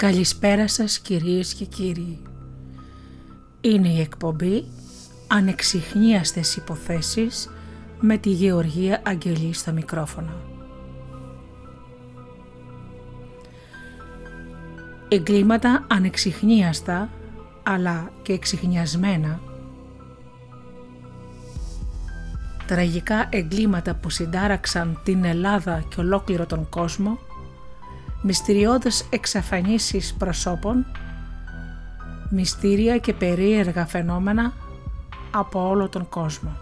Καλησπέρα σας κυρίες και κύριοι. Είναι η εκπομπή «Ανεξιχνίαστες υποθέσεις» με τη Γεωργία Αγγελή στο μικρόφωνο. Εγκλήματα ανεξιχνίαστα αλλά και εξιχνιασμένα τραγικά εγκλήματα που συντάραξαν την Ελλάδα και ολόκληρο τον κόσμο μυστηριώδες εξαφανίσεις προσώπων, μυστήρια και περίεργα φαινόμενα από όλο τον κόσμο.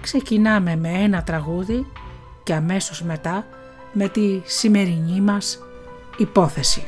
Ξεκινάμε με ένα τραγούδι και αμέσως μετά με τη σημερινή μας υπόθεση.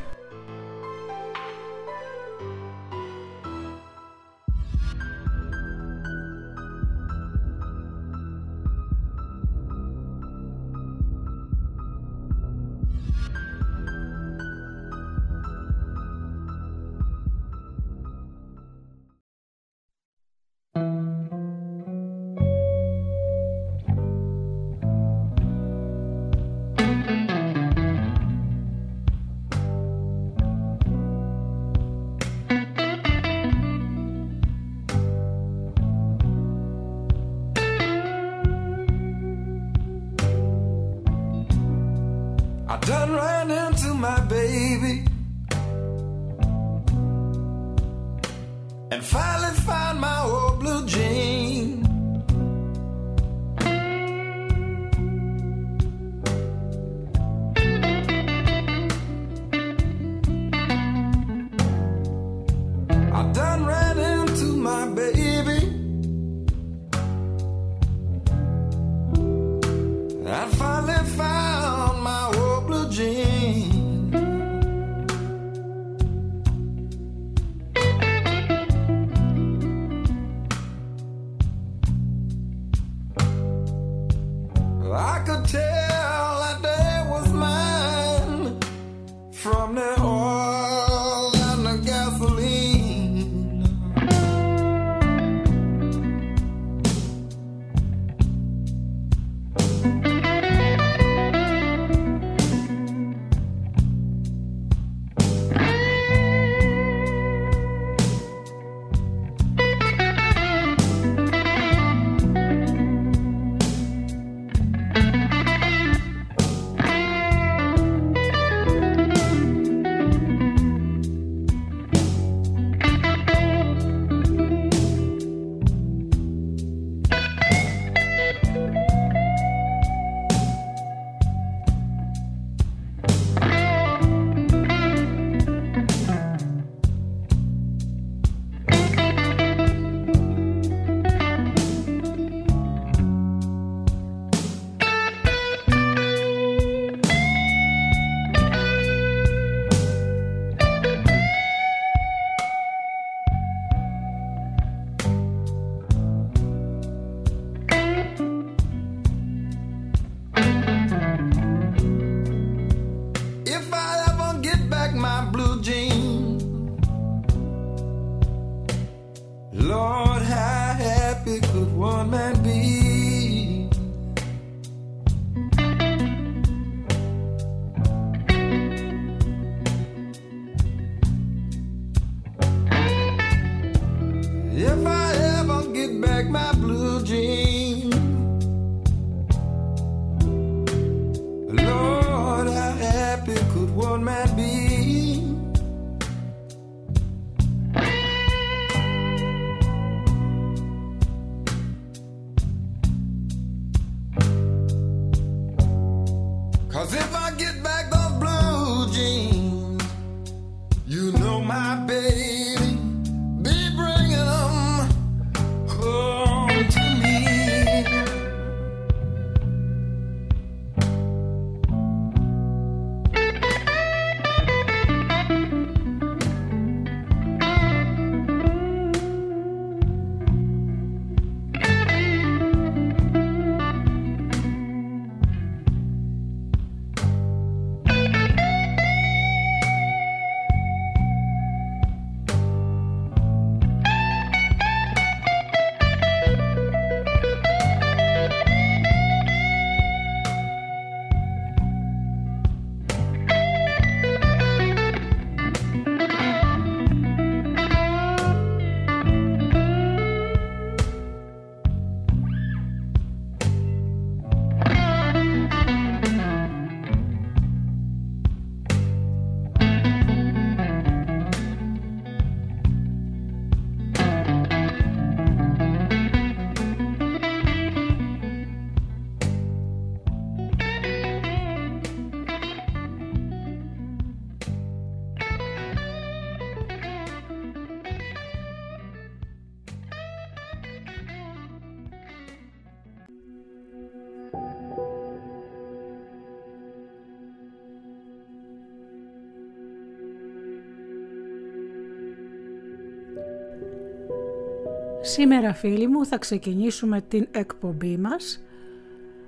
Σήμερα φίλοι μου θα ξεκινήσουμε την εκπομπή μας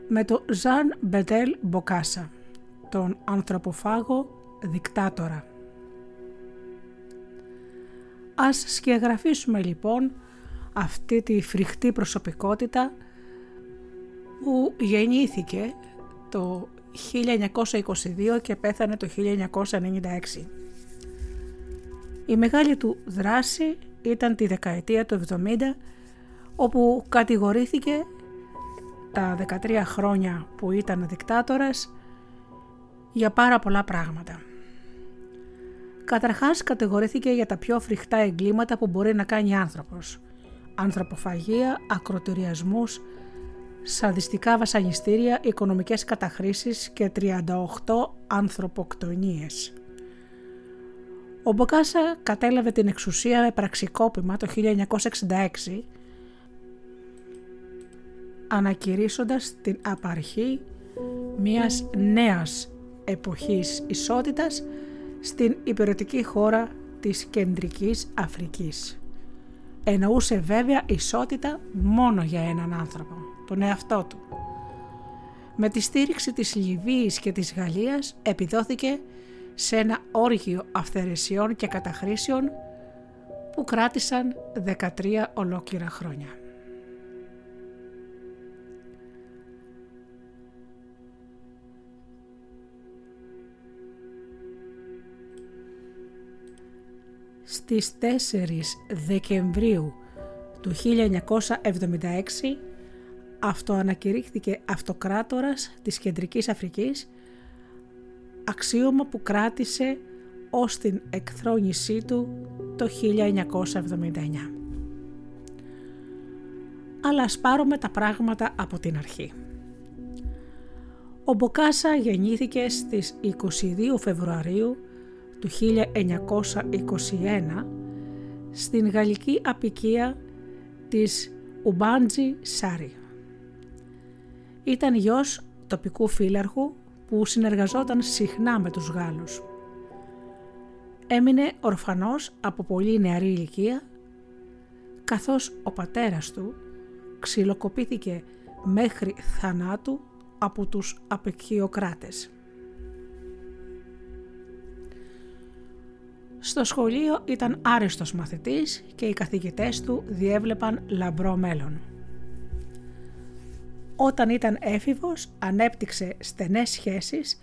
με το Ζαν Μπετέλ Μποκάσα, τον ανθρωποφάγο δικτάτορα. Ας σκιαγραφίσουμε λοιπόν αυτή τη φρικτή προσωπικότητα που γεννήθηκε το 1922 και πέθανε το 1996. Η μεγάλη του δράση ήταν τη δεκαετία του 70 όπου κατηγορήθηκε τα 13 χρόνια που ήταν δικτάτορας για πάρα πολλά πράγματα. Καταρχάς κατηγορήθηκε για τα πιο φρικτά εγκλήματα που μπορεί να κάνει άνθρωπος. Ανθρωποφαγία, ακροτηριασμούς, σαδιστικά βασανιστήρια, οικονομικές καταχρήσεις και 38 ανθρωποκτονίες. Ο Μποκάσα κατέλαβε την εξουσία με πραξικόπημα το 1966 ανακηρύσσοντας την απαρχή μιας νέας εποχής ισότητας στην υπηρετική χώρα της Κεντρικής Αφρικής. Εννοούσε βέβαια ισότητα μόνο για έναν άνθρωπο, τον εαυτό του. Με τη στήριξη της Λιβύης και της Γαλλίας επιδόθηκε σε ένα όργιο αυθαιρεσιών και καταχρήσεων που κράτησαν 13 ολόκληρα χρόνια. Στις 4 Δεκεμβρίου του 1976 αυτοανακηρύχθηκε αυτοκράτορας της Κεντρικής Αφρικής αξίωμα που κράτησε ως την εκθρόνησή του το 1979. Αλλά ας πάρουμε τα πράγματα από την αρχή. Ο Μποκάσα γεννήθηκε στις 22 Φεβρουαρίου του 1921 στην γαλλική απικία της Ουμπάντζι Σάρι. Ήταν γιος τοπικού φύλαρχου που συνεργαζόταν συχνά με τους Γάλλους. Έμεινε ορφανός από πολύ νεαρή ηλικία, καθώς ο πατέρας του ξυλοκοπήθηκε μέχρι θανάτου από τους απεκιοκράτες. Στο σχολείο ήταν άριστος μαθητής και οι καθηγητές του διέβλεπαν λαμπρό μέλλον. Όταν ήταν έφηβος ανέπτυξε στενές σχέσεις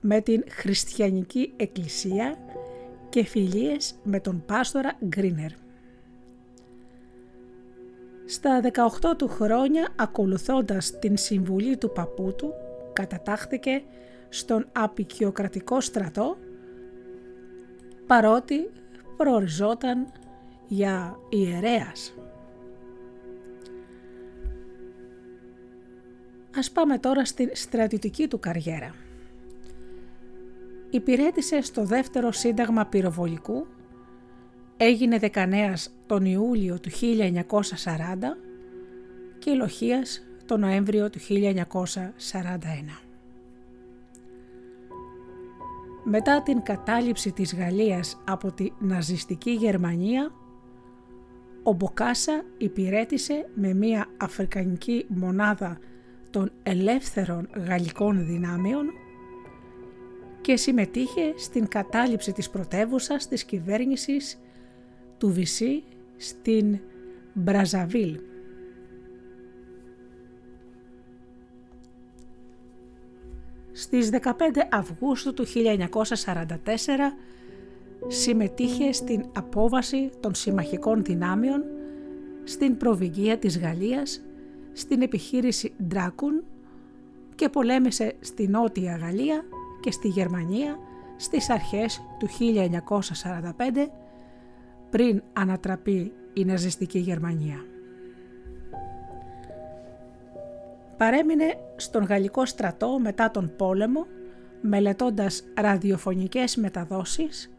με την χριστιανική εκκλησία και φιλίες με τον πάστορα Γκρίνερ. Στα 18 του χρόνια ακολουθώντας την συμβουλή του παππού του κατατάχθηκε στον απικιοκρατικό στρατό παρότι προοριζόταν για ιερέας. Ας πάμε τώρα στην στρατιωτική του καριέρα. Υπηρέτησε στο δεύτερο σύνταγμα πυροβολικού, έγινε δεκανέας τον Ιούλιο του 1940 και λοχίας τον Νοέμβριο του 1941. Μετά την κατάληψη της Γαλλίας από τη ναζιστική Γερμανία, ο Μποκάσα υπηρέτησε με μια αφρικανική μονάδα των ελεύθερων γαλλικών δυνάμεων και συμμετείχε στην κατάληψη της πρωτεύουσα της κυβέρνησης του Βυσί στην Μπραζαβίλ. Στις 15 Αυγούστου του 1944 συμμετείχε στην απόβαση των συμμαχικών δυνάμεων στην προβυγία της Γαλλίας, στην επιχείρηση Ντράκουν και πολέμησε στη Νότια Γαλλία και στη Γερμανία στις αρχές του 1945 πριν ανατραπεί η ναζιστική Γερμανία. Παρέμεινε στον γαλλικό στρατό μετά τον πόλεμο μελετώντας ραδιοφωνικές μεταδόσεις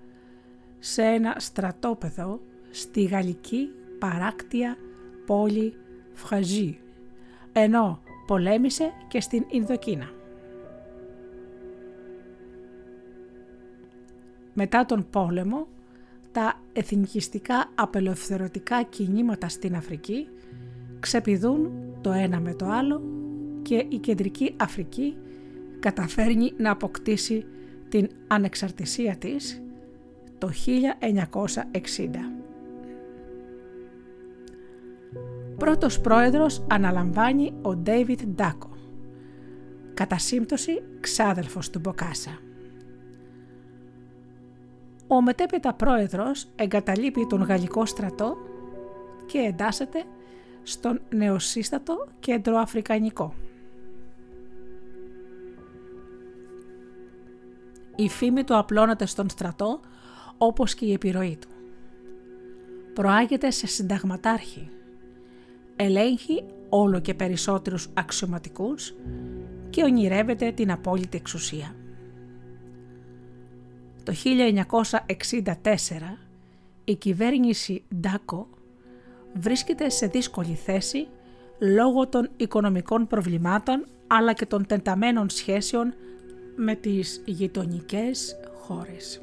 σε ένα στρατόπεδο στη γαλλική παράκτια πόλη Φχαζή, ενώ πολέμησε και στην Ινδοκίνα. Μετά τον πόλεμο, τα εθνικιστικά απελευθερωτικά κινήματα στην Αφρική ξεπηδούν το ένα με το άλλο και η Κεντρική Αφρική καταφέρνει να αποκτήσει την ανεξαρτησία της το 1960. Πρώτος πρόεδρος αναλαμβάνει ο Ντέιβιτ Ντάκο, κατά σύμπτωση ξάδελφος του Μποκάσα. Ο μετέπειτα πρόεδρος εγκαταλείπει τον Γαλλικό στρατό και εντάσσεται στον νεοσύστατο κέντρο Αφρικανικό. Η φήμη του απλώνεται στον στρατό όπως και η επιρροή του. Προάγεται σε συνταγματάρχη. Ελέγχει όλο και περισσότερους αξιωματικούς και ονειρεύεται την απόλυτη εξουσία. Το 1964 η κυβέρνηση Ντάκο βρίσκεται σε δύσκολη θέση λόγω των οικονομικών προβλημάτων αλλά και των τενταμένων σχέσεων με τις γειτονικές χώρες.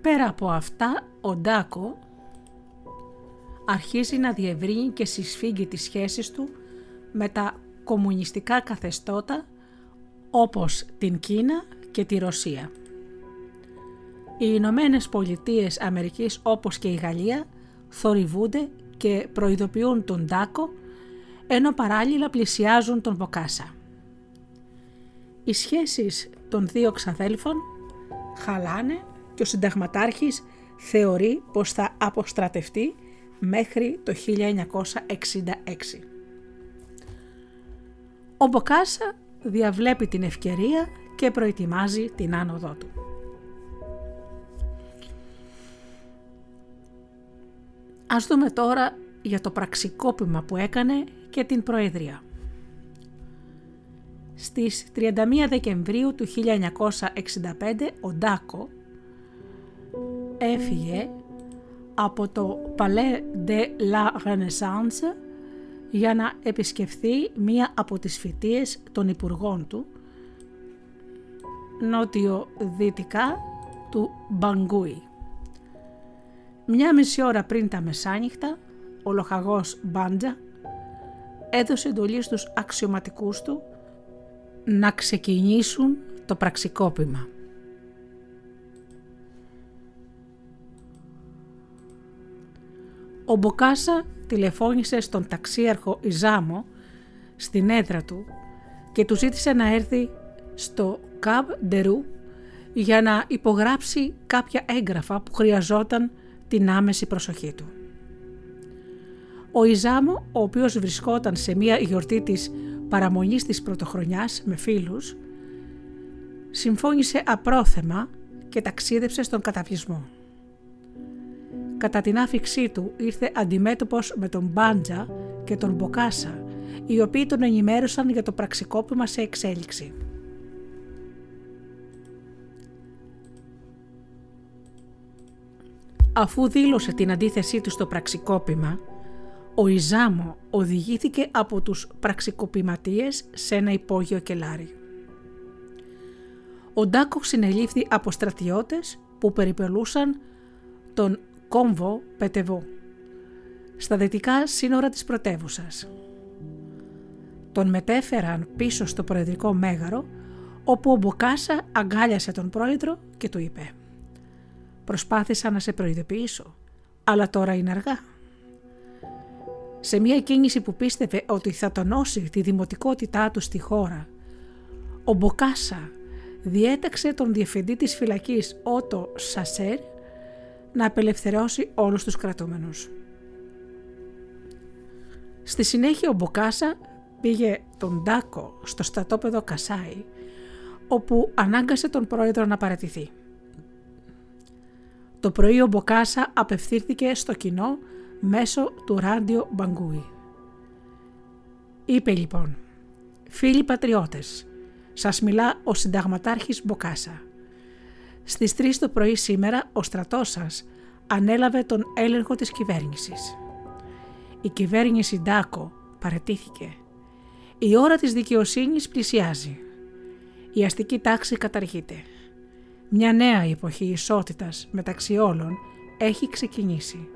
Πέρα από αυτά, ο Ντάκο αρχίζει να διευρύνει και συσφίγγει τις σχέσεις του με τα κομμουνιστικά καθεστώτα όπως την Κίνα και τη Ρωσία. Οι Ηνωμένες Πολιτείες Αμερικής όπως και η Γαλλία θορυβούνται και προειδοποιούν τον Τάκο ενώ παράλληλα πλησιάζουν τον Μποκάσα. Οι σχέσεις των δύο ξαδέλφων χαλάνε και ο συνταγματάρχης θεωρεί πως θα αποστρατευτεί μέχρι το 1966. Ο Μποκάσα διαβλέπει την ευκαιρία και προετοιμάζει την άνοδό του. Ας δούμε τώρα για το πραξικόπημα που έκανε και την Προεδρία. Στις 31 Δεκεμβρίου του 1965 ο Ντάκο έφυγε από το Palais de la Renaissance για να επισκεφθεί μία από τις φοιτίες των υπουργών του νότιο-δυτικά του Μπαγκούι. Μια μισή ώρα πριν τα μεσάνυχτα, ο λοχαγός Μπάντζα έδωσε εντολή στους αξιωματικούς του να ξεκινήσουν το πραξικόπημα. Ο Μποκάσα τηλεφώνησε στον ταξίαρχο Ιζάμο στην έδρα του και του ζήτησε να έρθει στο Καμπ Ντερού για να υπογράψει κάποια έγγραφα που χρειαζόταν την άμεση προσοχή του. Ο Ιζάμο, ο οποίος βρισκόταν σε μια γιορτή της παραμονής της πρωτοχρονιάς με φίλους, συμφώνησε απρόθεμα και ταξίδεψε στον καταβλισμό. Κατά την άφηξή του ήρθε αντιμέτωπος με τον Μπάντζα και τον Μποκάσα, οι οποίοι τον ενημέρωσαν για το πραξικόπημα σε εξέλιξη. Αφού δήλωσε την αντίθεσή του στο πραξικόπημα, ο Ιζάμο οδηγήθηκε από τους πραξικοπηματίες σε ένα υπόγειο κελάρι. Ο Ντάκο συνελήφθη από στρατιώτες που περιπελούσαν τον κόμβο Πετεβό, στα δυτικά σύνορα της πρωτεύουσας. Τον μετέφεραν πίσω στο προεδρικό μέγαρο, όπου ο Μποκάσα αγκάλιασε τον πρόεδρο και του είπε «Προσπάθησα να σε προειδοποιήσω, αλλά τώρα είναι αργά». Σε μια κίνηση που πίστευε ότι θα τονώσει τη δημοτικότητά του στη χώρα, ο Μποκάσα διέταξε τον διευθυντή της φυλακής Ότο Σασέρ να απελευθερώσει όλους τους κρατούμενους. Στη συνέχεια ο Μποκάσα πήγε τον Ντάκο στο στατόπεδο Κασάι, όπου ανάγκασε τον πρόεδρο να παρατηθεί. Το πρωί ο Μποκάσα απευθύνθηκε στο κοινό μέσω του ράντιο Μπαγκούι. Είπε λοιπόν «Φίλοι πατριώτες, σας μιλά ο συνταγματάρχης Μποκάσα. Στις 3 το πρωί σήμερα ο στρατός σας ανέλαβε τον έλεγχο της κυβέρνησης. Η κυβέρνηση Ντάκο παρετήθηκε. Η ώρα της δικαιοσύνης πλησιάζει. Η αστική τάξη καταργείται. Μια νέα εποχή ισότητας μεταξύ όλων έχει ξεκινήσει.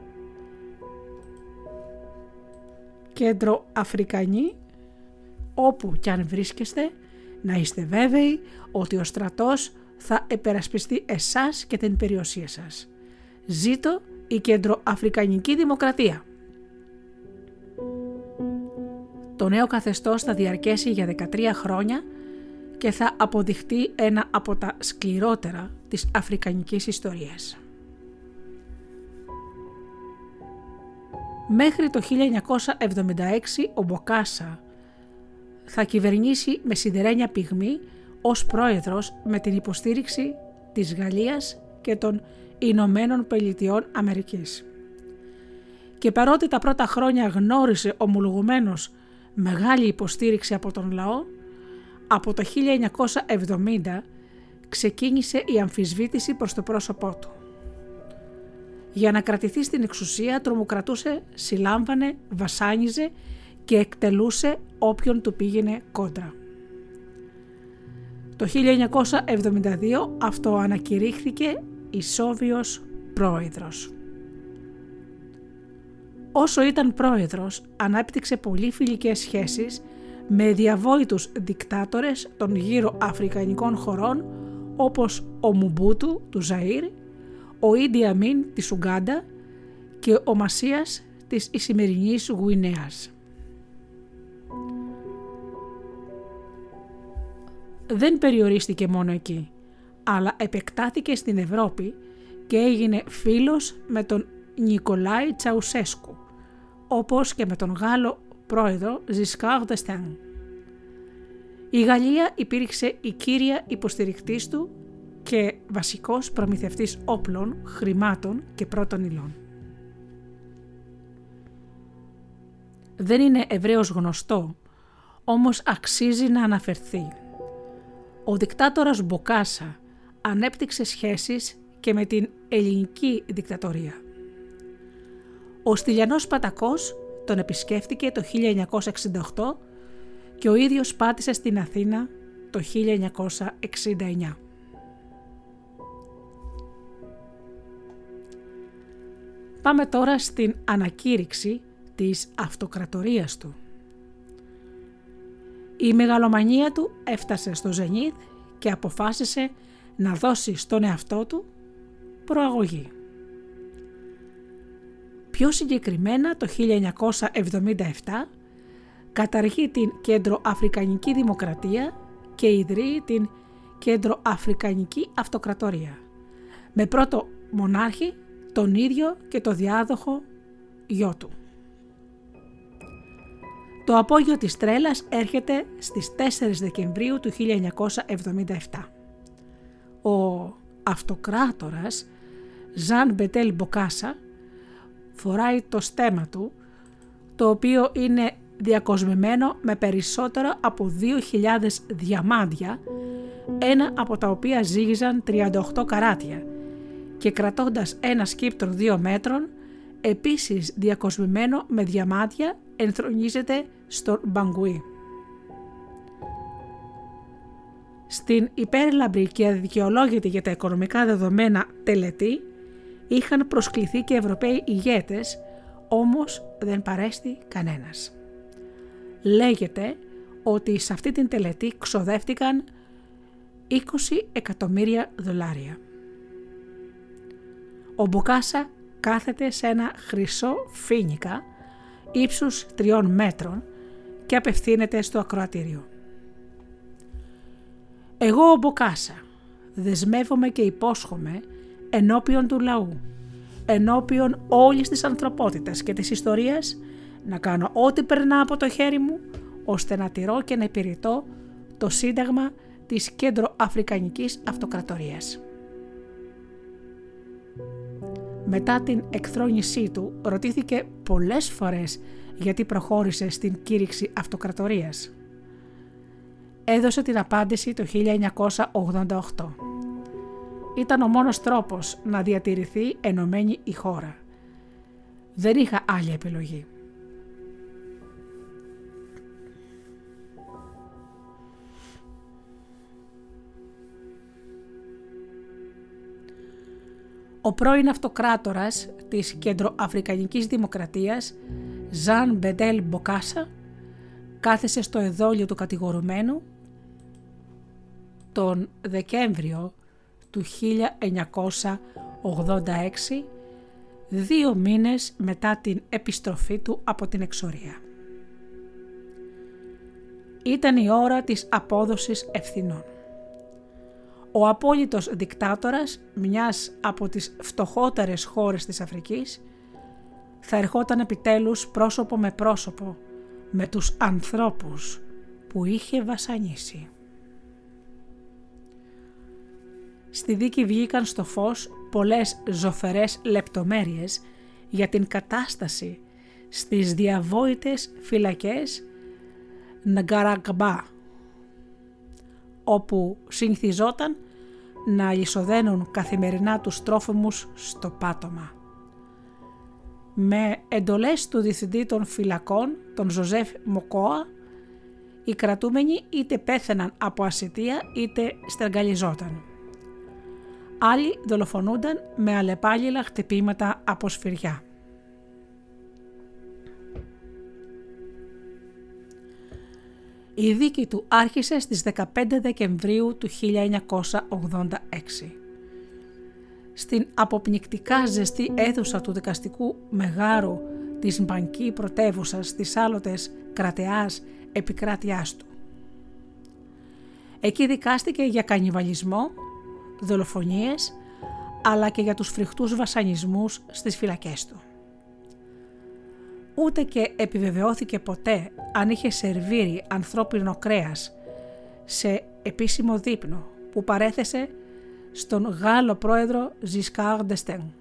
Κέντρο Αφρικανή, όπου κι αν βρίσκεστε, να είστε βέβαιοι ότι ο στρατός θα επερασπιστεί εσάς και την περιουσία σας. Ζήτω η Κέντρο Αφρικανική Δημοκρατία. Το νέο καθεστώς θα διαρκέσει για 13 χρόνια και θα αποδειχτεί ένα από τα σκληρότερα της αφρικανικής ιστορίας. Μέχρι το 1976 ο Μποκάσα θα κυβερνήσει με σιδερένια πυγμή ως πρόεδρος με την υποστήριξη της Γαλλίας και των Ηνωμένων Πολιτειών Αμερικής. Και παρότι τα πρώτα χρόνια γνώρισε ομολογουμένως μεγάλη υποστήριξη από τον λαό, από το 1970 ξεκίνησε η αμφισβήτηση προς το πρόσωπό του. Για να κρατηθεί στην εξουσία τρομοκρατούσε, συλλάμβανε, βασάνιζε και εκτελούσε όποιον του πήγαινε κόντρα. Το 1972 αυτοανακηρύχθηκε Ισόβιος πρόεδρος. Όσο ήταν πρόεδρος, ανάπτυξε πολύ φιλικές σχέσεις με διαβόητους δικτάτορες των γύρω αφρικανικών χωρών όπως ο Μουμπούτου του Ζαΐρ, ο Ίντι Αμίν της Ουγκάντα και ο Μασίας της Ισημερινής Γουινέας. Δεν περιορίστηκε μόνο εκεί, αλλά επεκτάθηκε στην Ευρώπη και έγινε φίλος με τον Νικολάη Τσαουσέσκου, όπως και με τον Γάλλο πρόεδρο Ζισκάρ Δεστέν. Η Γαλλία υπήρξε η κύρια υποστηρικτής του και βασικός προμηθευτής όπλων, χρημάτων και πρώτων υλών. Δεν είναι ευρέως γνωστό, όμως αξίζει να αναφερθεί. Ο δικτάτορας Μποκάσα ανέπτυξε σχέσεις και με την ελληνική δικτατορία. Ο Στυλιανός Πατακός τον επισκέφτηκε το 1968 και ο ίδιος πάτησε στην Αθήνα το 1969. Πάμε τώρα στην ανακήρυξη της αυτοκρατορίας του. Η μεγαλομανία του έφτασε στο Ζενίθ και αποφάσισε να δώσει στον εαυτό του προαγωγή. Πιο συγκεκριμένα το 1977 καταργεί την Κέντρο Αφρικανική Δημοκρατία και ιδρύει την Κέντρο Αφρικανική Αυτοκρατορία με πρώτο μονάρχη τον ίδιο και το διάδοχο γιο του. Το απόγειο της τρέλας έρχεται στις 4 Δεκεμβρίου του 1977. Ο αυτοκράτορας Ζαν Μπετέλ Μποκάσα φοράει το στέμα του, το οποίο είναι διακοσμημένο με περισσότερο από 2.000 διαμάντια, ένα από τα οποία ζύγιζαν 38 καράτια και κρατώντας ένα σκύπτρο 2 μέτρων, επίσης διακοσμημένο με διαμάντια, ενθρονίζεται στο Μπαγκουί. Στην υπέρλαμπρη και αδικαιολόγητη για τα οικονομικά δεδομένα τελετή είχαν προσκληθεί και Ευρωπαίοι ηγέτες, όμως δεν παρέστη κανένας. Λέγεται ότι σε αυτή την τελετή ξοδεύτηκαν 20 εκατομμύρια δολάρια. Ο Μποκάσα κάθεται σε ένα χρυσό φίνικα ύψους τριών μέτρων και απευθύνεται στο ακροατήριο. Εγώ ο Μποκάσα δεσμεύομαι και υπόσχομαι ενώπιον του λαού, ενώπιον όλης της ανθρωπότητας και της ιστορίας να κάνω ό,τι περνά από το χέρι μου ώστε να τηρώ και να υπηρετώ το σύνταγμα της Κέντρο Αφρικανικής Αυτοκρατορίας. Μετά την εκθρόνησή του ρωτήθηκε πολλές φορές γιατί προχώρησε στην κήρυξη αυτοκρατορίας. Έδωσε την απάντηση το 1988. Ήταν ο μόνος τρόπος να διατηρηθεί ενωμένη η χώρα. Δεν είχα άλλη επιλογή. Ο πρώην αυτοκράτορας της Κεντροαφρικανικής Δημοκρατίας, Ζαν Μπεντέλ Μποκάσα, κάθεσε στο εδόλιο του κατηγορουμένου τον Δεκέμβριο του 1986, δύο μήνες μετά την επιστροφή του από την εξορία. Ήταν η ώρα της απόδοσης ευθυνών. Ο απόλυτος δικτάτορας μιας από τις φτωχότερες χώρες της Αφρικής θα ερχόταν επιτέλους πρόσωπο με πρόσωπο με τους ανθρώπους που είχε βασανίσει. Στη δίκη βγήκαν στο φως πολλές ζωφερές λεπτομέρειες για την κατάσταση στις διαβόητες φυλακές Νγκαραγκμπά όπου συνηθιζόταν να αλυσοδένουν καθημερινά τους τρόφιμους στο πάτωμα. Με εντολές του διευθυντή των φυλακών, τον Ζωζέφ Μοκόα, οι κρατούμενοι είτε πέθαιναν από ασυτεία είτε στεργαλιζόταν. Άλλοι δολοφονούνταν με αλλεπάλληλα χτυπήματα από σφυριά. Η δίκη του άρχισε στις 15 Δεκεμβρίου του 1986. Στην αποπνικτικά ζεστή αίθουσα του δικαστικού μεγάρου της Μπανκή πρωτεύουσα της άλλοτες κρατεάς επικράτειάς του. Εκεί δικάστηκε για κανιβαλισμό, δολοφονίες, αλλά και για τους φρικτούς βασανισμούς στις φυλακές του ούτε και επιβεβαιώθηκε ποτέ αν είχε σερβίρει ανθρώπινο κρέας σε επίσημο δείπνο που παρέθεσε στον Γάλλο πρόεδρο Ζισκάρ Ντεστέν.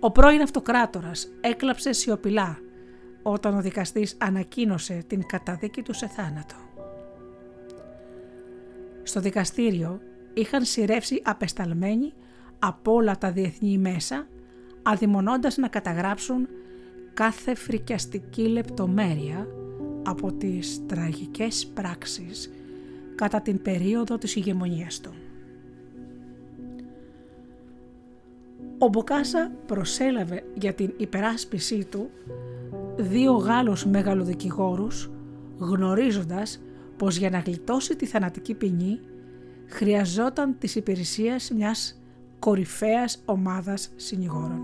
Ο πρώην αυτοκράτορας έκλαψε σιωπηλά όταν ο δικαστής ανακοίνωσε την καταδίκη του σε θάνατο. Στο δικαστήριο είχαν σειρεύσει απεσταλμένοι από όλα τα διεθνή μέσα αδειμονώντας να καταγράψουν κάθε φρικιαστική λεπτομέρεια από τις τραγικές πράξεις κατά την περίοδο της ηγεμονίας του. Ο Μποκάσα προσέλαβε για την υπεράσπιση του δύο Γάλλους μεγαλοδικηγόρους γνωρίζοντας πως για να γλιτώσει τη θανατική ποινή χρειαζόταν τις υπηρεσίες μιας κορυφαίας ομάδας συνηγόρων.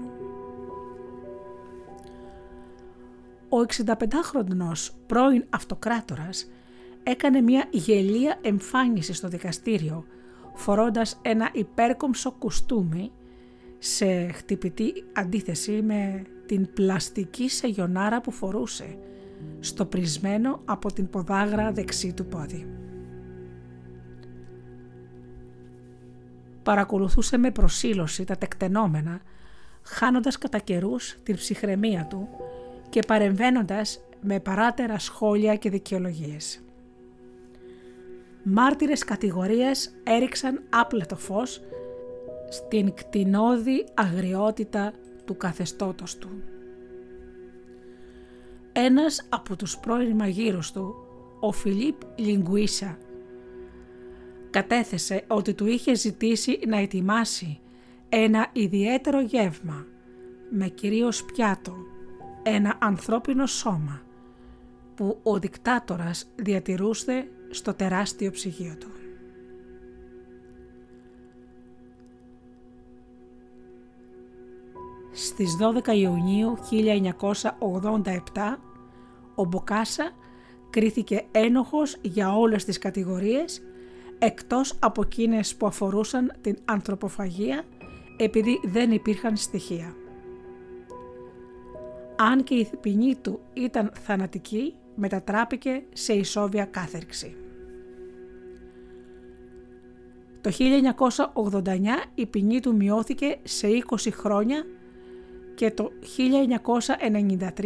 Ο 65χρονος πρώην αυτοκράτορας έκανε μια γελία εμφάνιση στο δικαστήριο φορώντας ένα υπέρκομψο κουστούμι σε χτυπητή αντίθεση με την πλαστική σεγιονάρα που φορούσε στο πρισμένο από την ποδάγρα δεξί του πόδι. Παρακολουθούσε με προσήλωση τα τεκτενόμενα, χάνοντας κατά καιρούς την ψυχραιμία του και παρεμβαίνοντας με παράτερα σχόλια και δικαιολογίες. Μάρτυρες κατηγορίες έριξαν άπλετο φως στην κτηνώδη αγριότητα του καθεστώτος του. Ένας από τους πρώην μαγείρους του, ο Φιλίπ Λιγκουίσα, κατέθεσε ότι του είχε ζητήσει να ετοιμάσει ένα ιδιαίτερο γεύμα με κυρίως πιάτο, ένα ανθρώπινο σώμα που ο δικτάτορας διατηρούσε στο τεράστιο ψυγείο του. Στις 12 Ιουνίου 1987 ο Μποκάσα κρίθηκε ένοχος για όλες τις κατηγορίες εκτός από εκείνες που αφορούσαν την ανθρωποφαγία επειδή δεν υπήρχαν στοιχεία. Αν και η ποινή του ήταν θανατική, μετατράπηκε σε ισόβια κάθερξη. Το 1989 η ποινή του μειώθηκε σε 20 χρόνια και το 1993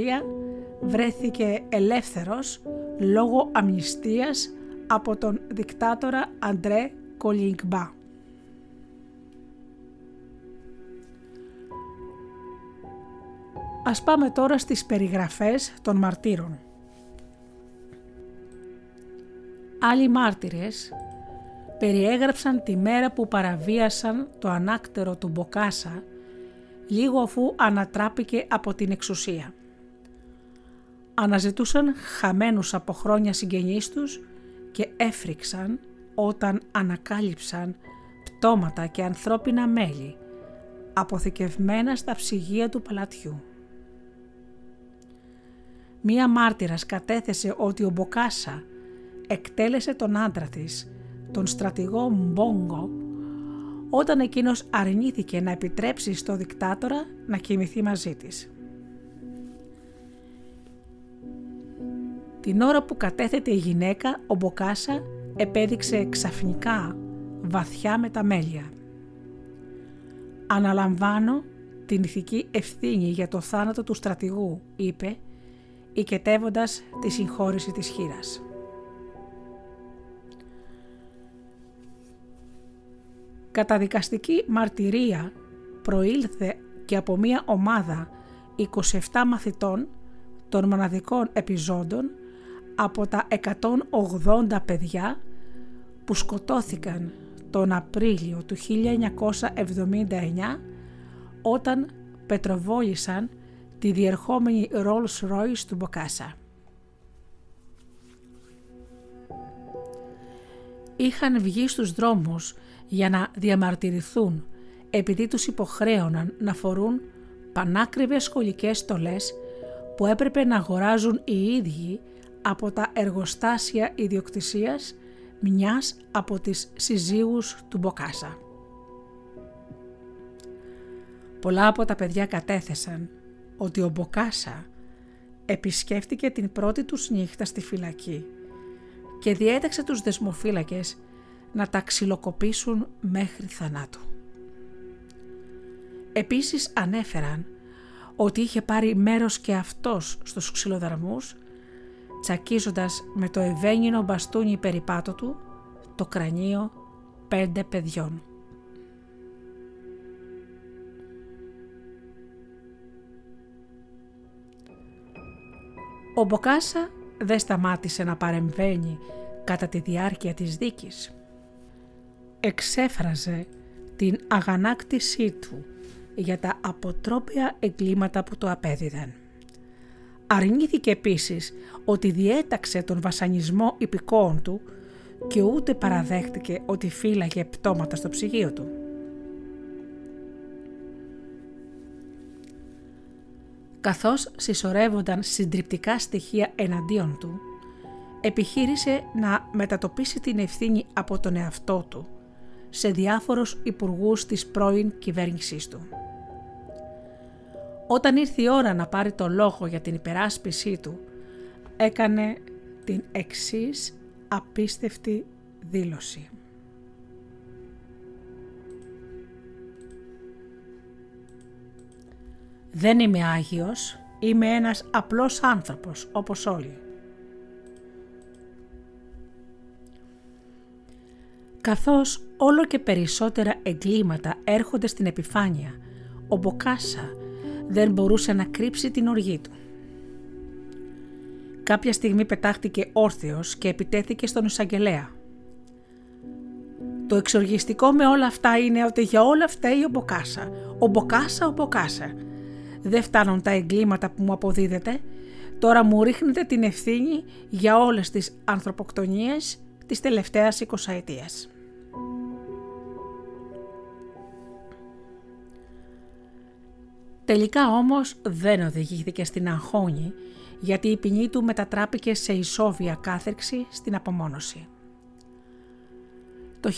βρέθηκε ελεύθερος λόγω αμνηστίας από τον δικτάτορα Αντρέ Κολίνγκμπα. Ας πάμε τώρα στις περιγραφές των μαρτύρων. Άλλοι μάρτυρες περιέγραψαν τη μέρα που παραβίασαν το ανάκτερο του Μποκάσα λίγο αφού ανατράπηκε από την εξουσία. Αναζητούσαν χαμένους από χρόνια συγγενείς τους και έφρυξαν όταν ανακάλυψαν πτώματα και ανθρώπινα μέλη αποθηκευμένα στα ψυγεία του παλατιού. Μία μάρτυρας κατέθεσε ότι ο Μποκάσα εκτέλεσε τον άντρα της, τον στρατηγό Μπόγκο, όταν εκείνος αρνήθηκε να επιτρέψει στο δικτάτορα να κοιμηθεί μαζί της. Την ώρα που κατέθεται η γυναίκα, ο Μποκάσα επέδειξε ξαφνικά βαθιά με τα μέλια. «Αναλαμβάνω την ηθική ευθύνη για το θάνατο του στρατηγού», είπε, οικετεύοντας τη συγχώρηση της χείρας. Καταδικαστική μαρτυρία προήλθε και από μια ομάδα 27 μαθητών των μοναδικών επιζώντων από τα 180 παιδιά που σκοτώθηκαν τον Απρίλιο του 1979 όταν πετροβόλησαν τη διερχόμενη Rolls Royce του Μποκάσα. Είχαν βγει στους δρόμους για να διαμαρτυρηθούν επειδή τους υποχρέωναν να φορούν πανάκριβες σχολικές στολές που έπρεπε να αγοράζουν οι ίδιοι από τα εργοστάσια ιδιοκτησίας μιας από τις συζύγους του Μποκάσα. Πολλά από τα παιδιά κατέθεσαν ότι ο Μποκάσα επισκέφτηκε την πρώτη τους νύχτα στη φυλακή και διέταξε τους δεσμοφύλακες να τα ξυλοκοπήσουν μέχρι θανάτου. Επίσης ανέφεραν ότι είχε πάρει μέρος και αυτός στους ξυλοδαρμούς τσακίζοντας με το ευαίνινο μπαστούνι περιπάτω του το κρανίο πέντε παιδιών. Ο Μποκάσα δεν σταμάτησε να παρεμβαίνει κατά τη διάρκεια της δίκης. Εξέφραζε την αγανάκτησή του για τα αποτρόπια εγκλήματα που το απέδιδαν. Αρνήθηκε επίσης ότι διέταξε τον βασανισμό υπηκόων του και ούτε παραδέχτηκε ότι φύλαγε πτώματα στο ψυγείο του. Καθώς συσσωρεύονταν συντριπτικά στοιχεία εναντίον του, επιχείρησε να μετατοπίσει την ευθύνη από τον εαυτό του σε διάφορους υπουργούς της πρώην κυβέρνησής του. Όταν ήρθε η ώρα να πάρει το λόγο για την υπεράσπισή του, έκανε την εξής απίστευτη δήλωση. Δεν είμαι Άγιος, είμαι ένας απλός άνθρωπος όπως όλοι. Καθώς όλο και περισσότερα εγκλήματα έρχονται στην επιφάνεια, ο Μποκάσα δεν μπορούσε να κρύψει την οργή του. Κάποια στιγμή πετάχτηκε όρθιος και επιτέθηκε στον εισαγγελέα. Το εξοργιστικό με όλα αυτά είναι ότι για όλα φταίει ο Μποκάσα. Ο Μποκάσα, ο Μποκάσα. Δεν φτάνουν τα εγκλήματα που μου αποδίδετε. Τώρα μου ρίχνετε την ευθύνη για όλες τις ανθρωποκτονίες της τελευταίας εικοσαετίας. Τελικά όμως δεν οδηγήθηκε στην αγχώνη γιατί η ποινή του μετατράπηκε σε ισόβια κάθερξη στην απομόνωση. Το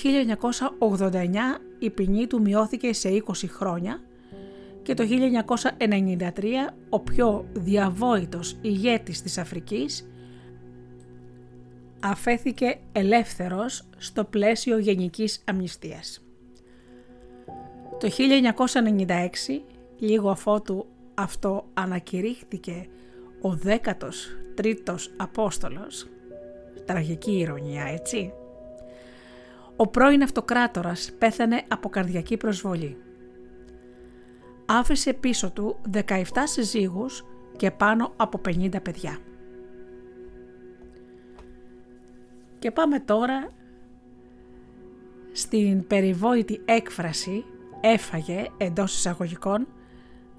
1989 η ποινή του μειώθηκε σε 20 χρόνια και το 1993 ο πιο διαβόητος ηγέτης της Αφρικής αφέθηκε ελεύθερος στο πλαίσιο γενικής αμνηστίας. Το 1996 λίγο αφότου αυτό ανακηρύχθηκε ο 13ος Απόστολος, τραγική ηρωνία έτσι, ο πρώην αυτοκράτορας πέθανε από καρδιακή προσβολή. Άφησε πίσω του 17 συζύγους και πάνω από 50 παιδιά. Και πάμε τώρα στην περιβόητη έκφραση έφαγε εντός εισαγωγικών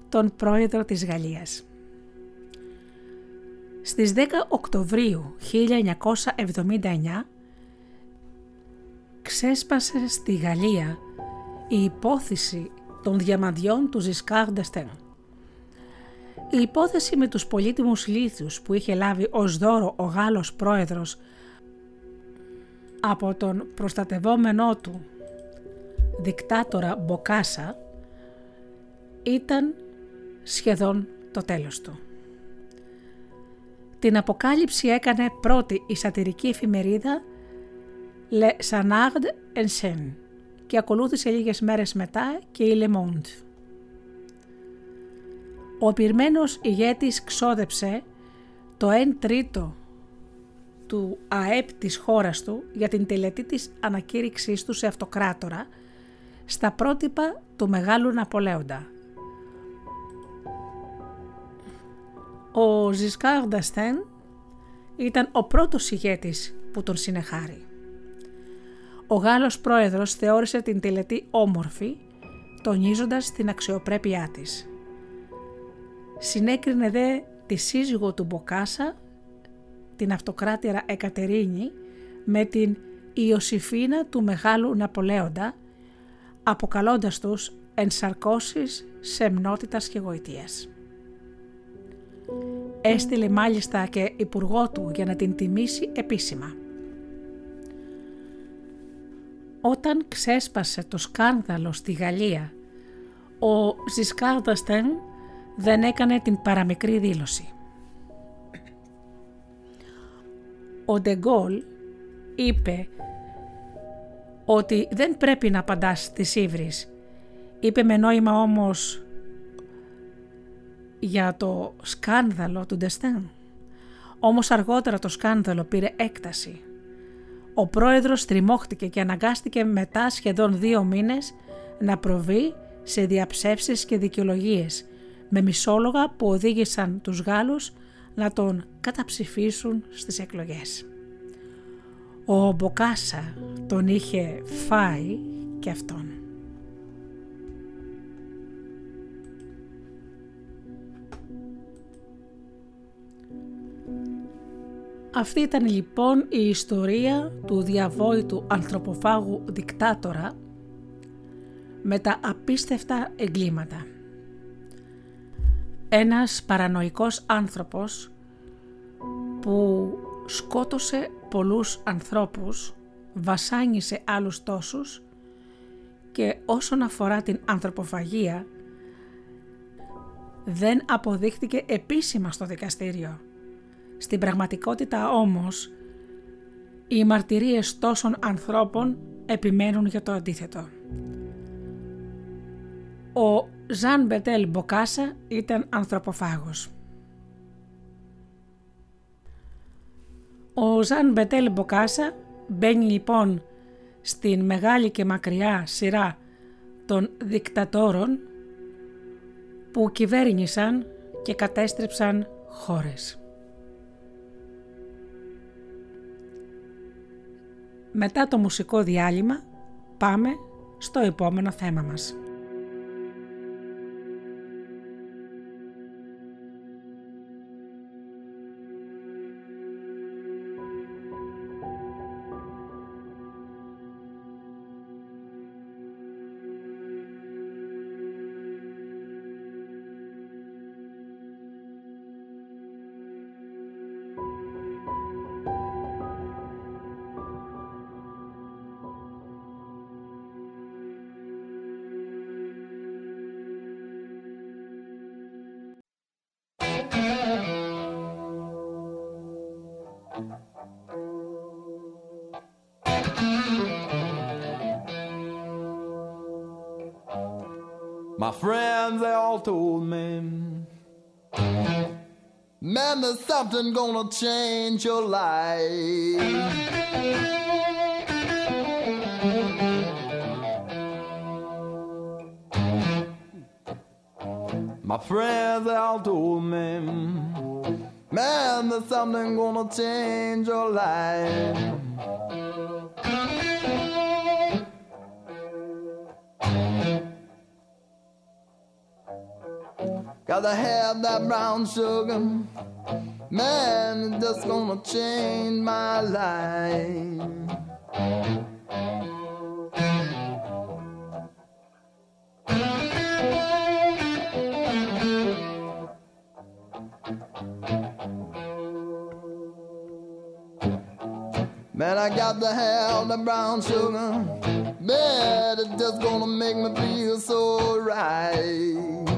τον πρόεδρο της Γαλλίας. Στις 10 Οκτωβρίου 1979 ξέσπασε στη Γαλλία η υπόθεση των διαμαντιών του Ζισκάρ Ντεστέν. Η υπόθεση με τους πολύτιμους λίθους που είχε λάβει ως δώρο ο Γάλλος πρόεδρος από τον προστατευόμενό του δικτάτορα Μποκάσα ήταν σχεδόν το τέλος του. Την αποκάλυψη έκανε πρώτη η σατυρική εφημερίδα Le Sanard en Seine και ακολούθησε λίγες μέρες μετά και η Le Monde. Ο πυρμένος ηγέτης ξόδεψε το 1 τρίτο του ΑΕΠ της χώρας του για την τελετή της ανακήρυξής του σε αυτοκράτορα στα πρότυπα του Μεγάλου Ναπολέοντα. Ο Ζισκάρ Νταστέν ήταν ο πρώτος ηγέτης που τον συνεχάρει. Ο Γάλλος πρόεδρος θεώρησε την τελετή όμορφη, τονίζοντας την αξιοπρέπειά της. Συνέκρινε δε τη σύζυγο του Μποκάσα, την αυτοκράτηρα Εκατερίνη, με την Ιωσήφίνα του Μεγάλου Ναπολέοντα, αποκαλώντας τους ενσαρκώσεις σεμνότητας και γοητείας. Έστειλε μάλιστα και υπουργό του για να την τιμήσει επίσημα. Όταν ξέσπασε το σκάνδαλο στη Γαλλία, ο Ζισκάρδαστεν δεν έκανε την παραμικρή δήλωση. Ο Ντεγκόλ είπε ότι δεν πρέπει να απαντάς στις ύβρις. Είπε με νόημα όμως για το σκάνδαλο του Ντεστέν. Όμως αργότερα το σκάνδαλο πήρε έκταση. Ο πρόεδρος τριμώχτηκε και αναγκάστηκε μετά σχεδόν δύο μήνες να προβεί σε διαψεύσεις και δικαιολογίες με μισόλογα που οδήγησαν τους Γάλλους να τον καταψηφίσουν στις εκλογές. Ο Μποκάσα τον είχε φάει και αυτόν. Αυτή ήταν λοιπόν η ιστορία του διαβόητου ανθρωποφάγου δικτάτορα με τα απίστευτα εγκλήματα. Ένας παρανοϊκός άνθρωπος που σκότωσε πολλούς ανθρώπους, βασάνισε άλλους τόσους και όσον αφορά την ανθρωποφαγία δεν αποδείχτηκε επίσημα στο δικαστήριο. Στην πραγματικότητα όμως οι μαρτυρίες τόσων ανθρώπων επιμένουν για το αντίθετο. Ο Ζαν Μπετέλ Μποκάσα ήταν ανθρωποφάγος. Ο Ζαν Μπετέλ Μποκάσα μπαίνει λοιπόν στην μεγάλη και μακριά σειρά των δικτατόρων που κυβέρνησαν και κατέστρεψαν χώρες. Μετά το μουσικό διάλειμμα πάμε στο επόμενο θέμα μας. Told me, man, there's something gonna change your life. My friends, all told me, man, there's something gonna change your life. Gotta have that brown sugar. Man, just gonna change my life. Man, I got the hell the brown sugar. Man, it's just gonna make me feel so right.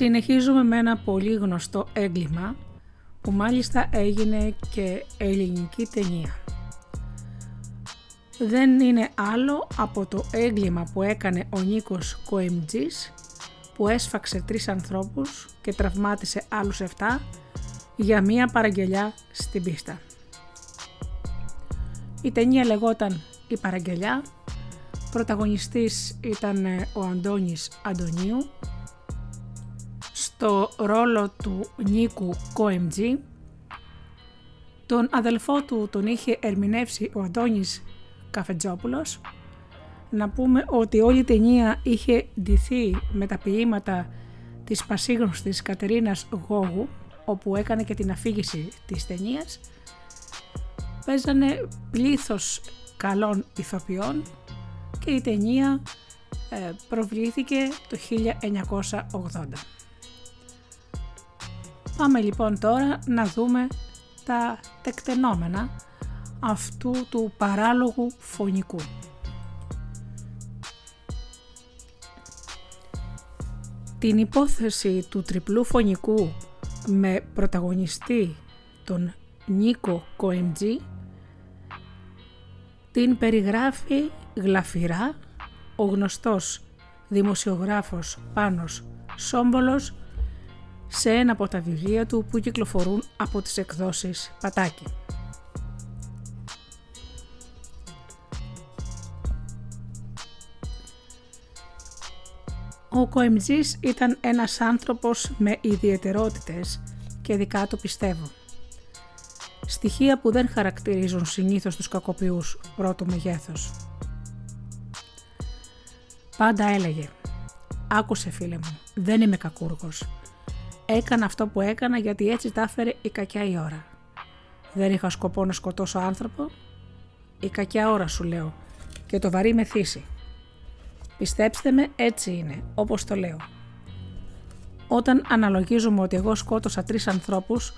Συνεχίζουμε με ένα πολύ γνωστό έγκλημα που μάλιστα έγινε και ελληνική ταινία. Δεν είναι άλλο από το έγκλημα που έκανε ο Νίκος Κοεμτζής που έσφαξε τρεις ανθρώπους και τραυμάτισε άλλους 7 για μία παραγγελιά στην πίστα. Η ταινία λεγόταν «Η παραγγελιά», πρωταγωνιστής ήταν ε, ο Αντώνης Αντωνίου, στο ρόλο του Νίκου Κοεμτζή, τον αδελφό του τον είχε ερμηνεύσει ο Αντώνης Καφετζόπουλος. Να πούμε ότι όλη η ταινία είχε ντυθεί με τα ποίηματα της πασίγνωστης Κατερίνας Γόγου, όπου έκανε και την αφήγηση της ταινίας. Παίζανε πλήθος καλών ηθοποιών και η ταινία ε, προβλήθηκε το 1980. Πάμε λοιπόν τώρα να δούμε τα τεκτενόμενα αυτού του παράλογου φωνικού. Την υπόθεση του τριπλού φωνικού με πρωταγωνιστή τον Νίκο Κοεμτζή την περιγράφει γλαφυρά ο γνωστός δημοσιογράφος Πάνος Σόμπολος σε ένα από τα βιβλία του που κυκλοφορούν από τις εκδόσεις Πατάκη. Ο Κοεμτζής ήταν ένας άνθρωπος με ιδιαιτερότητες και δικά του πιστεύω. Στοιχεία που δεν χαρακτηρίζουν συνήθως τους κακοποιούς πρώτου μεγέθους. Πάντα έλεγε «Άκουσε φίλε μου, δεν είμαι κακούργος. Έκανα αυτό που έκανα γιατί έτσι τα έφερε η κακιά η ώρα. Δεν είχα σκοπό να σκοτώσω άνθρωπο. Η κακιά ώρα σου λέω και το βαρύ με θύσει. Πιστέψτε με έτσι είναι όπως το λέω. Όταν αναλογίζομαι ότι εγώ σκότωσα τρεις ανθρώπους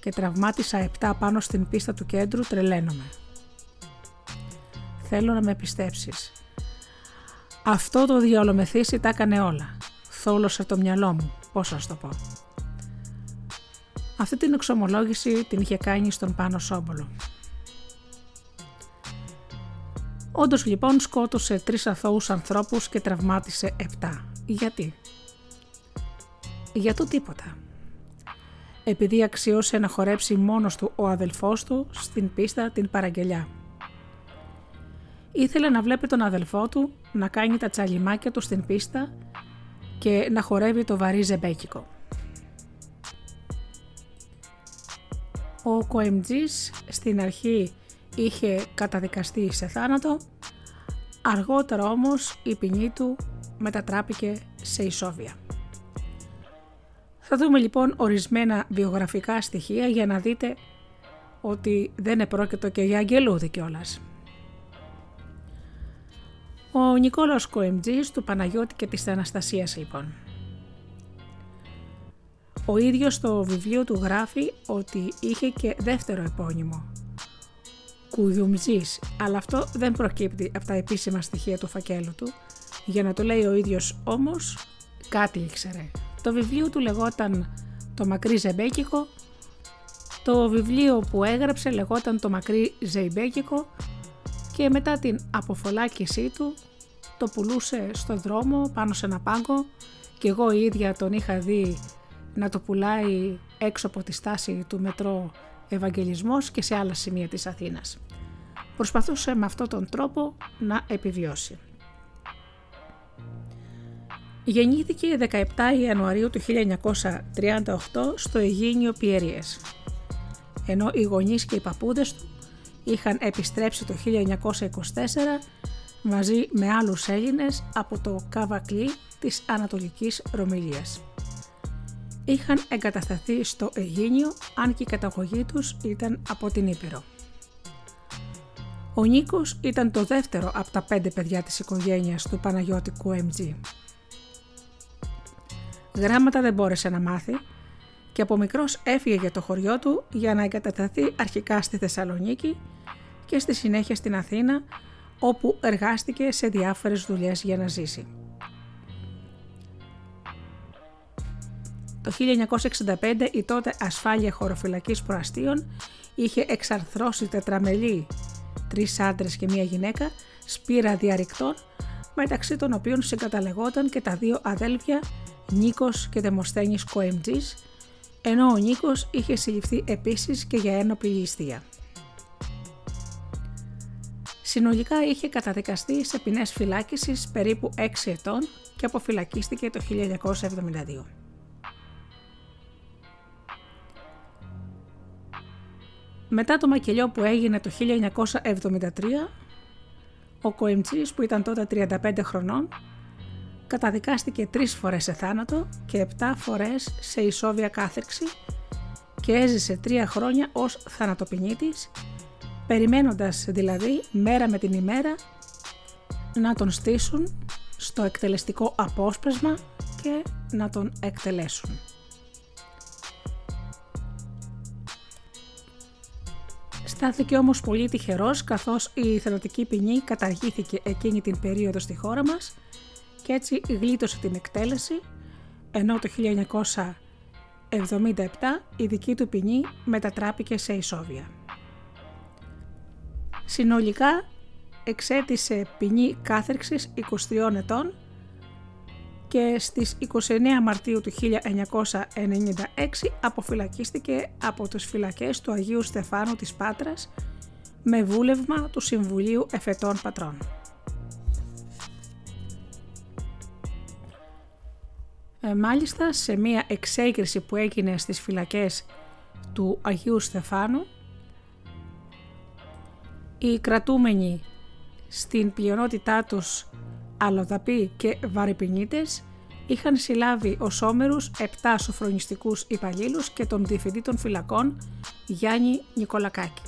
και τραυμάτισα επτά πάνω στην πίστα του κέντρου τρελαίνομαι. Θέλω να με πιστέψεις. Αυτό το διαολομεθύσει τα έκανε όλα. Θόλωσε το μυαλό μου, πώς να το πω. Αυτή την εξομολόγηση την είχε κάνει στον Πάνο Σόμπολο. Όντως λοιπόν σκότωσε τρεις αθώους ανθρώπους και τραυμάτισε επτά. Γιατί; Για το τίποτα. Επειδή αξιώσε να χορέψει μόνος του ο αδελφός του στην πίστα την παραγγελιά. Ήθελε να βλέπει τον αδελφό του να κάνει τα τσαλιμάκια του στην πίστα και να χορεύει το βαρύ ζεμπέκικο. Ο Κοεμτζής στην αρχή είχε καταδικαστεί σε θάνατο, αργότερα όμως η ποινή του μετατράπηκε σε ισόβια. Θα δούμε λοιπόν ορισμένα βιογραφικά στοιχεία για να δείτε ότι δεν επρόκειτο και για αγγελούδι κιόλας. Ο Νικόλαος Κοεμτζής του Παναγιώτη και της Αναστασίας λοιπόν. Ο ίδιος στο βιβλίο του γράφει ότι είχε και δεύτερο επώνυμο, Κουδουμζής, αλλά αυτό δεν προκύπτει από τα επίσημα στοιχεία του φακέλου του. Για να το λέει ο ίδιος όμως, κάτι ήξερε. Το βιβλίο του λεγόταν «Το μακρύ ζεμπέκικο», το βιβλίο που έγραψε λεγόταν «Το μακρύ ζεμπέκικο» και μετά την αποφολάκησή του το πουλούσε στο δρόμο πάνω σε ένα πάγκο. Και εγώ η ίδια τον είχα δει να το πουλάει έξω από τη στάση του μετρό Ευαγγελισμός και σε άλλα σημεία της Αθήνας. Προσπαθούσε με αυτόν τον τρόπο να επιβιώσει. Γεννήθηκε 17 Ιανουαρίου του 1938 στο Αιγίνιο Πιερίες, ενώ οι γονείς και οι παππούδες του είχαν επιστρέψει το 1924 μαζί με άλλους Έλληνες από το Καβακλή της Ανατολικής Ρωμιλίας είχαν εγκατασταθεί στο Αιγίνιο αν και η καταγωγή τους ήταν από την Ήπειρο. Ο Νίκος ήταν το δεύτερο από τα πέντε παιδιά της οικογένειας του Παναγιώτικου MG. Γράμματα δεν μπόρεσε να μάθει και από μικρός έφυγε για το χωριό του για να εγκατασταθεί αρχικά στη Θεσσαλονίκη και στη συνέχεια στην Αθήνα όπου εργάστηκε σε διάφορες δουλειές για να ζήσει. Το 1965 η τότε ασφάλεια χωροφυλακής προαστίων είχε εξαρθρώσει τετραμελή τρεις άντρες και μία γυναίκα σπήρα διαρρηκτών μεταξύ των οποίων συγκαταλεγόταν και τα δύο αδέλφια Νίκος και Δεμοσθένης Κοεμτζής ενώ ο Νίκος είχε συλληφθεί επίσης και για ένοπλη ληστεία. Συνολικά είχε καταδικαστεί σε ποινές φυλάκισης περίπου 6 ετών και αποφυλακίστηκε το 1972. Μετά το μακελιό που έγινε το 1973, ο Κοεμτσής που ήταν τότε 35 χρονών καταδικάστηκε τρεις φορές σε θάνατο και επτά φορές σε ισόβια κάθερξη και έζησε τρία χρόνια ως θανατοπινίτης, περιμένοντας δηλαδή μέρα με την ημέρα να τον στήσουν στο εκτελεστικό απόσπασμα και να τον εκτελέσουν. Στάθηκε όμως πολύ τυχερός καθώς η θανατική ποινή καταργήθηκε εκείνη την περίοδο στη χώρα μας και έτσι γλίτωσε την εκτέλεση ενώ το 1977 η δική του ποινή μετατράπηκε σε ισόβια. Συνολικά εξέτησε ποινή κάθερξης 23 ετών και στις 29 Μαρτίου του 1996 αποφυλακίστηκε από τις φυλακές του Αγίου Στεφάνου της Πάτρας με βούλευμα του Συμβουλίου Εφετών Πατρών. Ε, μάλιστα σε μία εξέγερση που έγινε στις φυλακές του Αγίου Στεφάνου οι κρατούμενοι στην πλειονότητά τους αλλοδαποί και βαρυπινίτες είχαν συλλάβει ως όμερους 7 σοφρονιστικούς υπαλλήλους και τον διευθυντή των φυλακών Γιάννη Νικολακάκη.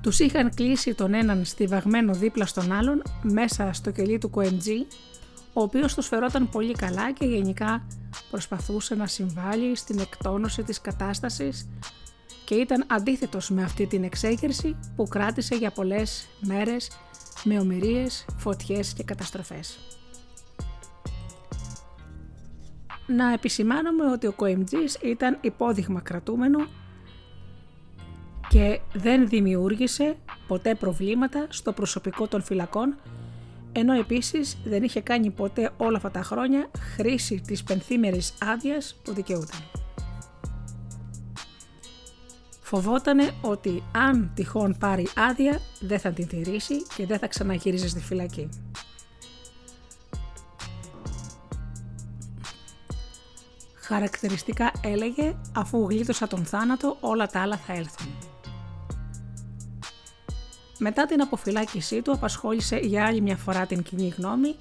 Τους είχαν κλείσει τον έναν στιβαγμένο δίπλα στον άλλον μέσα στο κελί του Κοεντζή, ο οποίος τους φερόταν πολύ καλά και γενικά προσπαθούσε να συμβάλλει στην εκτόνωση της κατάστασης και ήταν αντίθετος με αυτή την εξέγερση που κράτησε για πολλές μέρες με ομοιρίες, φωτιές και καταστροφές. Να επισημάνουμε ότι ο Κοεμτζής ήταν υπόδειγμα κρατούμενο και δεν δημιούργησε ποτέ προβλήματα στο προσωπικό των φυλακών ενώ επίσης δεν είχε κάνει ποτέ όλα αυτά τα χρόνια χρήση της πενθήμερης άδειας που δικαιούταν. Φοβότανε ότι αν τυχόν πάρει άδεια δεν θα την τηρήσει και δεν θα ξαναγύριζε στη φυλακή. Χαρακτηριστικά έλεγε αφού γλίτωσα τον θάνατο όλα τα άλλα θα έλθουν. Μετά την αποφυλάκησή του απασχόλησε για άλλη μια φορά την κοινή γνώμη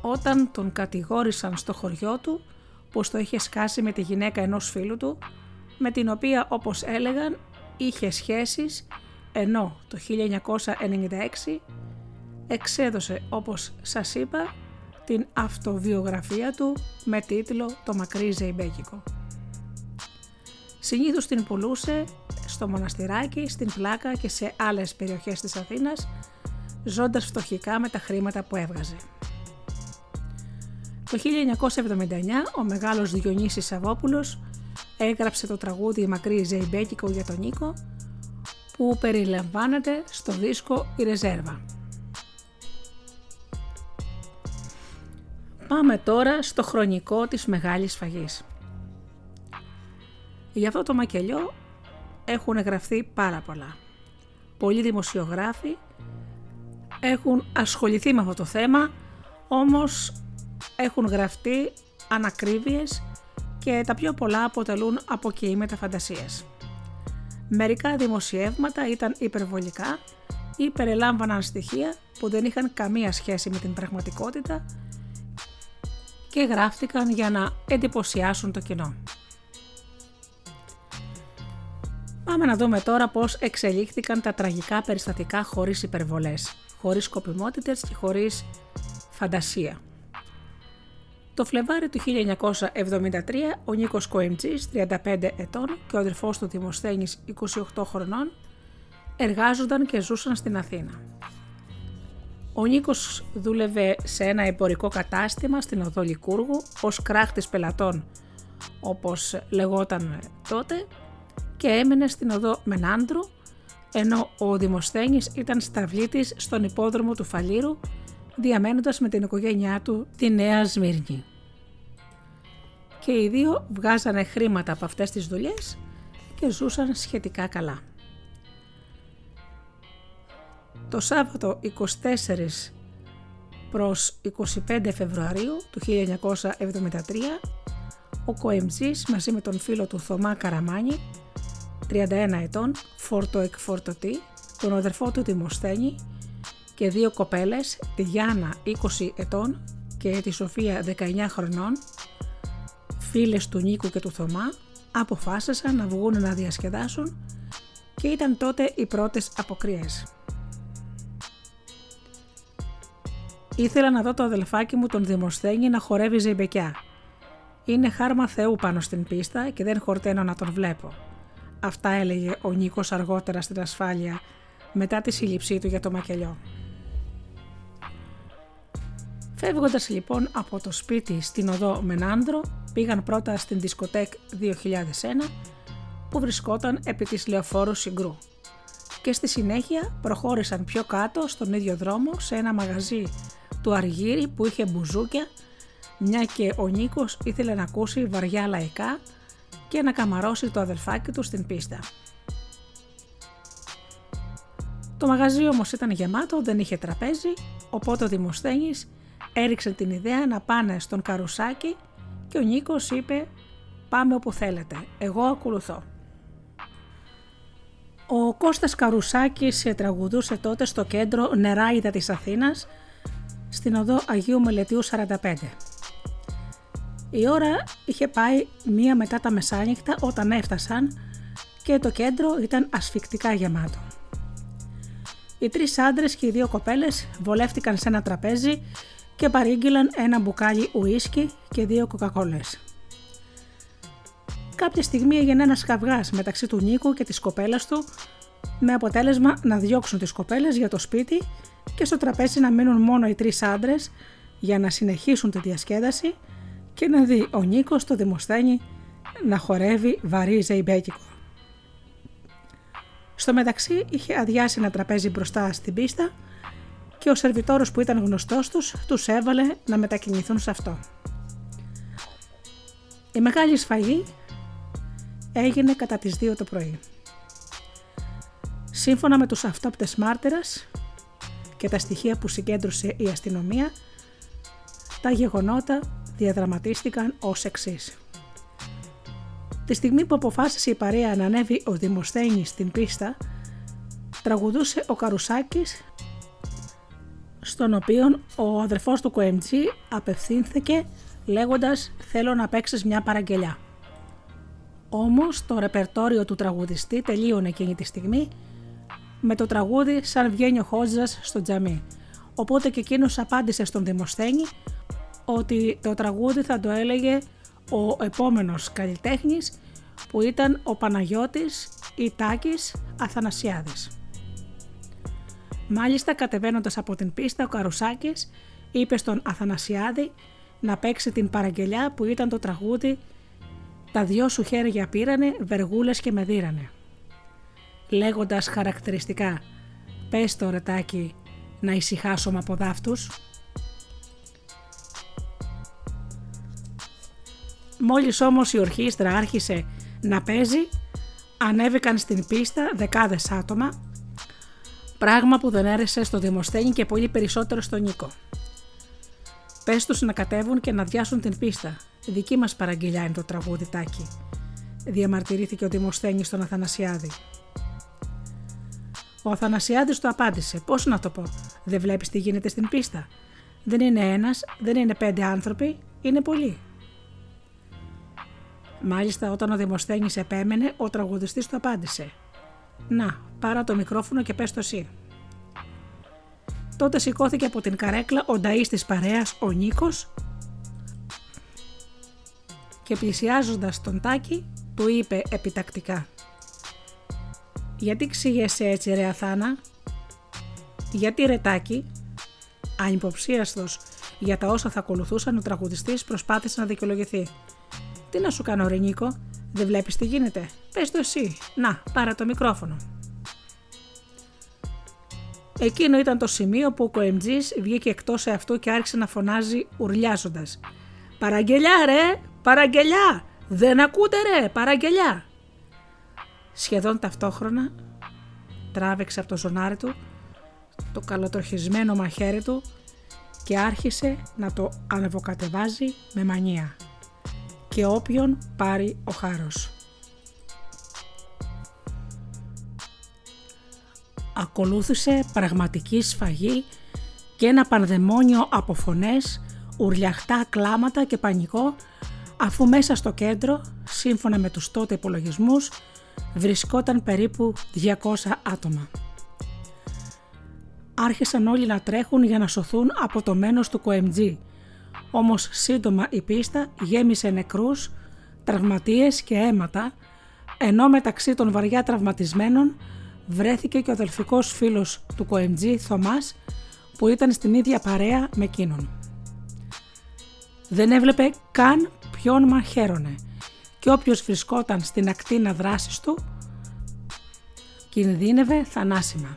όταν τον κατηγόρησαν στο χωριό του πως το είχε σκάσει με τη γυναίκα ενός φίλου του με την οποία όπως έλεγαν είχε σχέσεις ενώ το 1996 εξέδωσε όπως σας είπα την αυτοβιογραφία του με τίτλο «Το μακρύ Ζεϊμπέκικο». Συνήθως την πουλούσε στο μοναστηράκι, στην Πλάκα και σε άλλες περιοχές της Αθήνας, ζώντας φτωχικά με τα χρήματα που έβγαζε. Το 1979 ο μεγάλος Διονύσης Σαββόπουλος έγραψε το τραγούδι «Μακρύ Ζεϊμπέκικο» για τον Νίκο που περιλαμβάνεται στο δίσκο «Η Ρεζέρβα». Πάμε τώρα στο χρονικό της Μεγάλης Φαγής. Για αυτό το μακελιό έχουν γραφτεί πάρα πολλά. Πολλοί δημοσιογράφοι έχουν ασχοληθεί με αυτό το θέμα, όμως έχουν γραφτεί ανακρίβειες και τα πιο πολλά αποτελούν αποκοίηματα φαντασίας. Μερικά δημοσιεύματα ήταν υπερβολικά ή περιλάμβαναν στοιχεία που δεν είχαν καμία σχέση με την πραγματικότητα και γράφτηκαν για να εντυπωσιάσουν το κοινό. Πάμε να δούμε τώρα πώς εξελίχθηκαν τα τραγικά περιστατικά χωρίς υπερβολές, χωρίς σκοπιμότητες και χωρίς φαντασία. Το Φλεβάρι του 1973 ο Νίκος Κοεμτζής, 35 ετών και ο αδερφός του Δημοσθένης, 28 χρονών, εργάζονταν και ζούσαν στην Αθήνα. Ο Νίκος δούλευε σε ένα εμπορικό κατάστημα στην οδό Λικούργου ως κράχτης πελατών όπως λεγόταν τότε και έμενε στην οδό Μενάντρου ενώ ο Δημοσθένης ήταν σταυλίτης στον υπόδρομο του Φαλήρου διαμένοντας με την οικογένειά του τη Νέα Σμύρνη. και οι δύο βγάζανε χρήματα από αυτές τις δουλειές και ζούσαν σχετικά καλά. Το Σάββατο 24 προς 25 Φεβρουαρίου του 1973 ο Κοεμτζής μαζί με τον φίλο του Θωμά Καραμάνη 31 ετών, φόρτο εκφορτωτή, τον αδερφό του Δημοσθένη και δύο κοπέλες, τη Γιάννα 20 ετών και τη Σοφία 19 χρονών, φίλες του Νίκου και του Θωμά, αποφάσισαν να βγουν να διασκεδάσουν και ήταν τότε οι πρώτες αποκριές. Ήθελα να δω το αδελφάκι μου τον Δημοσθένη να χορεύει ζεϊμπεκιά. Είναι χάρμα Θεού πάνω στην πίστα και δεν χορταίνω να τον βλέπω. Αυτά έλεγε ο Νίκος αργότερα στην ασφάλεια μετά τη σύλληψή του για το μακελιό. Φεύγοντας λοιπόν από το σπίτι στην οδό Μενάνδρο, πήγαν πρώτα στην δισκοτέκ 2001 που βρισκόταν επί της λεωφόρου Συγκρού και στη συνέχεια προχώρησαν πιο κάτω στον ίδιο δρόμο σε ένα μαγαζί του Αργύρι που είχε μπουζούκια μια και ο Νίκος ήθελε να ακούσει βαριά λαϊκά και να καμαρώσει το αδελφάκι του στην πίστα. Το μαγαζί όμως ήταν γεμάτο, δεν είχε τραπέζι, οπότε ο Δημοσθένης έριξε την ιδέα να πάνε στον καρουσάκι και ο Νίκος είπε «Πάμε όπου θέλετε, εγώ ακολουθώ». Ο Κώστας Καρουσάκης τραγουδούσε τότε στο κέντρο Νεράιδα της Αθήνας στην οδό Αγίου Μελετίου 45. Η ώρα είχε πάει μία μετά τα μεσάνυχτα όταν έφτασαν και το κέντρο ήταν ασφικτικά γεμάτο. Οι τρεις άντρες και οι δύο κοπέλες βολεύτηκαν σε ένα τραπέζι και παρήγγειλαν ένα μπουκάλι ουίσκι και δύο κοκακόλες. Κάποια στιγμή έγινε ένας καυγάς μεταξύ του Νίκου και της κοπέλας του με αποτέλεσμα να διώξουν τις κοπέλες για το σπίτι και στο τραπέζι να μείνουν μόνο οι τρεις άντρες για να συνεχίσουν τη διασκέδαση και να δει ο Νίκος το Δημοσθένη να χορεύει βαρύ ζεϊμπέκικο. Στο μεταξύ είχε αδειάσει ένα τραπέζι μπροστά στην πίστα και ο σερβιτόρος που ήταν γνωστός τους τους έβαλε να μετακινηθούν σε αυτό. Η μεγάλη σφαγή έγινε κατά τις 2 το πρωί. Σύμφωνα με τους αυτόπτες μάρτυρας και τα στοιχεία που συγκέντρωσε η αστυνομία, τα γεγονότα διαδραματίστηκαν ως εξής. Τη στιγμή που αποφάσισε η παρέα να ανέβει ο Δημοσθένης στην πίστα, τραγουδούσε ο Καρουσάκης, στον οποίο ο αδερφός του Κοέμτζη απευθύνθηκε λέγοντας «Θέλω να παίξεις μια παραγγελιά». Όμως το ρεπερτόριο του τραγουδιστή τελείωνε εκείνη τη στιγμή με το τραγούδι «Σαν βγαίνει ο Χότζας στο τζαμί». Οπότε και εκείνος απάντησε στον Δημοσθένη ότι το τραγούδι θα το έλεγε ο επόμενος καλλιτέχνης που ήταν ο Παναγιώτης Ιτάκης Αθανασιάδης. Μάλιστα κατεβαίνοντας από την πίστα ο Καρουσάκης είπε στον Αθανασιάδη να παίξει την παραγγελιά που ήταν το τραγούδι «Τα δυο σου χέρια πήρανε, βεργούλες και με δίρανε». Λέγοντας χαρακτηριστικά «Πες το ρετάκι να ησυχάσω από δάφτους», Μόλις όμως η ορχήστρα άρχισε να παίζει, ανέβηκαν στην πίστα δεκάδες άτομα, πράγμα που δεν έρεσε στο Δημοσθένη και πολύ περισσότερο στον Νίκο. Πες τους να κατέβουν και να διάσουν την πίστα. δική μας παραγγελιά είναι το τραγούδι τάκι, διαμαρτυρήθηκε ο Δημοσθένης στον Αθανασιάδη. Ο Αθανασιάδης του απάντησε: Πώς να το πω, Δεν βλέπεις τι γίνεται στην πίστα; Δεν είναι ένας, δεν είναι πέντε άνθρωποι, είναι πολλοί. Μάλιστα όταν ο Δημοσθένης επέμενε, ο τραγουδιστής του απάντησε «Να, πάρα το μικρόφωνο και πες το εσύ». Τότε σηκώθηκε από την καρέκλα ο νταΐς της παρέας, ο Νίκος και πλησιάζοντας τον Τάκη του είπε επιτακτικά «Γιατί ξύγεσαι έτσι ρε Αθάνα» «Γιατί ρε Τάκη» Ανυποψίαστος για τα όσα θα ακολουθούσαν ο τραγουδιστής προσπάθησε να δικαιολογηθεί τι να σου κάνω, ρε Νίκο, δεν βλέπεις τι γίνεται; Πες το εσύ. Να, πάρε το μικρόφωνο. Εκείνο ήταν το σημείο που ο Κοεμτζή βγήκε εκτός αυτού και άρχισε να φωνάζει ουρλιάζοντας. Παραγγελιά, ρε! Παραγγελιά! Δεν ακούτε ρε! Παραγγελιά! Σχεδόν ταυτόχρονα τράβηξε από το ζωνάρι του το καλοτροχισμένο μαχαίρι του και άρχισε να το ανεβοκατεβάζει με μανία και όποιον πάρει ο χάρος. Ακολούθησε πραγματική σφαγή και ένα πανδαιμόνιο από φωνές, ουρλιαχτά κλάματα και πανικό αφού μέσα στο κέντρο, σύμφωνα με τους τότε υπολογισμούς, βρισκόταν περίπου 200 άτομα. Άρχισαν όλοι να τρέχουν για να σωθούν από το μένος του QMG, όμως σύντομα η πίστα γέμισε νεκρούς, τραυματίες και αίματα, ενώ μεταξύ των βαριά τραυματισμένων βρέθηκε και ο αδελφικός φίλος του QMG, Θωμάς, που ήταν στην ίδια παρέα με εκείνον. Δεν έβλεπε καν ποιον μαχαίρωνε και όποιος βρισκόταν στην ακτίνα δράσης του κινδύνευε θανάσιμα.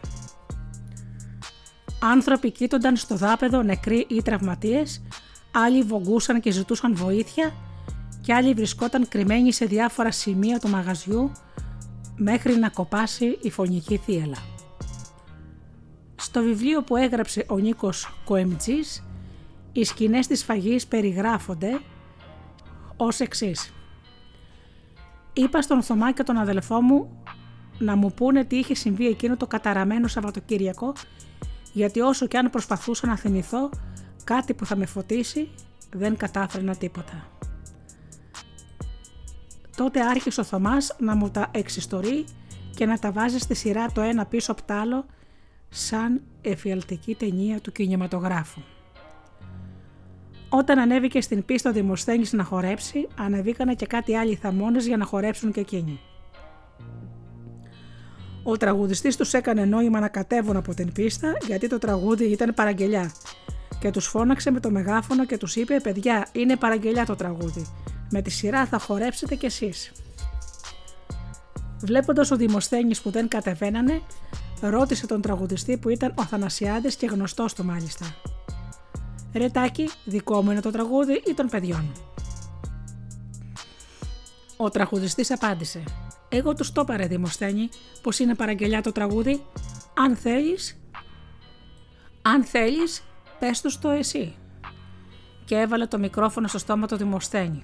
Άνθρωποι κοίτονταν στο δάπεδο νεκροί ή τραυματίες, άλλοι βογκούσαν και ζητούσαν βοήθεια και άλλοι βρισκόταν κρυμμένοι σε διάφορα σημεία του μαγαζιού μέχρι να κοπάσει η φωνική θύελα. Στο βιβλίο που έγραψε ο Νίκος Κοεμτζής, οι σκηνές της φαγής περιγράφονται ως εξής. Είπα στον Θωμά και τον αδελφό μου να μου πούνε τι είχε συμβεί εκείνο το καταραμένο Σαββατοκύριακο γιατί όσο και αν προσπαθούσα να θυμηθώ κάτι που θα με φωτίσει δεν κατάφερνα τίποτα. Τότε άρχισε ο Θωμάς να μου τα εξιστορεί και να τα βάζει στη σειρά το ένα πίσω από το άλλο σαν εφιαλτική ταινία του κινηματογράφου. Όταν ανέβηκε στην πίστα ο Δημοσθένης να χορέψει, ανεβήκανε και κάτι άλλοι θαμώνες για να χορέψουν και εκείνοι. Ο τραγουδιστής τους έκανε νόημα να κατέβουν από την πίστα γιατί το τραγούδι ήταν παραγγελιά και τους φώναξε με το μεγάφωνο και τους είπε «Παιδιά, είναι παραγγελιά το τραγούδι. Με τη σειρά θα χορέψετε κι εσείς». Βλέποντας ο Δημοσθένης που δεν κατεβαίνανε, ρώτησε τον τραγουδιστή που ήταν ο Θανασιάδης και γνωστός του μάλιστα. «Ρετάκι, δικό μου είναι το τραγούδι ή των παιδιών». Ο τραγουδιστής απάντησε «Εγώ τους το πάρε Δημοσθένη πως είναι παραγγελιά το τραγούδι. Αν θέλεις, αν θέλεις πες τους το εσύ». Και έβαλε το μικρόφωνο στο στόμα του Δημοσθένη.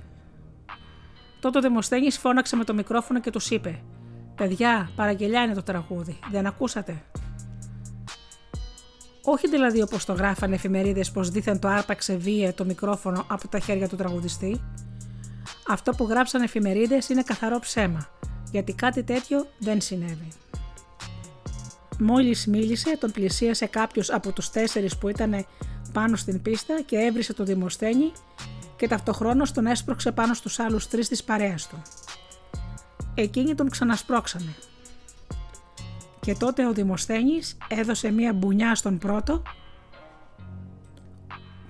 Τότε ο Δημοσθένης φώναξε με το μικρόφωνο και τους είπε «Παιδιά, παραγγελιά είναι το τραγούδι, δεν ακούσατε». Όχι δηλαδή όπως το γράφανε εφημερίδες πως δήθεν το άρπαξε βία το μικρόφωνο από τα χέρια του τραγουδιστή. Αυτό που γράψαν εφημερίδες είναι καθαρό ψέμα, γιατί κάτι τέτοιο δεν συνέβη. Μόλις μίλησε, τον πλησίασε κάποιος από τους τέσσερις που ήταν πάνω στην πίστα και έβρισε το Δημοσθένη και ταυτοχρόνως τον έσπρωξε πάνω στους άλλους τρεις της παρέας του. Εκείνοι τον ξανασπρώξανε. Και τότε ο Δημοσθένης έδωσε μία μπουνιά στον πρώτο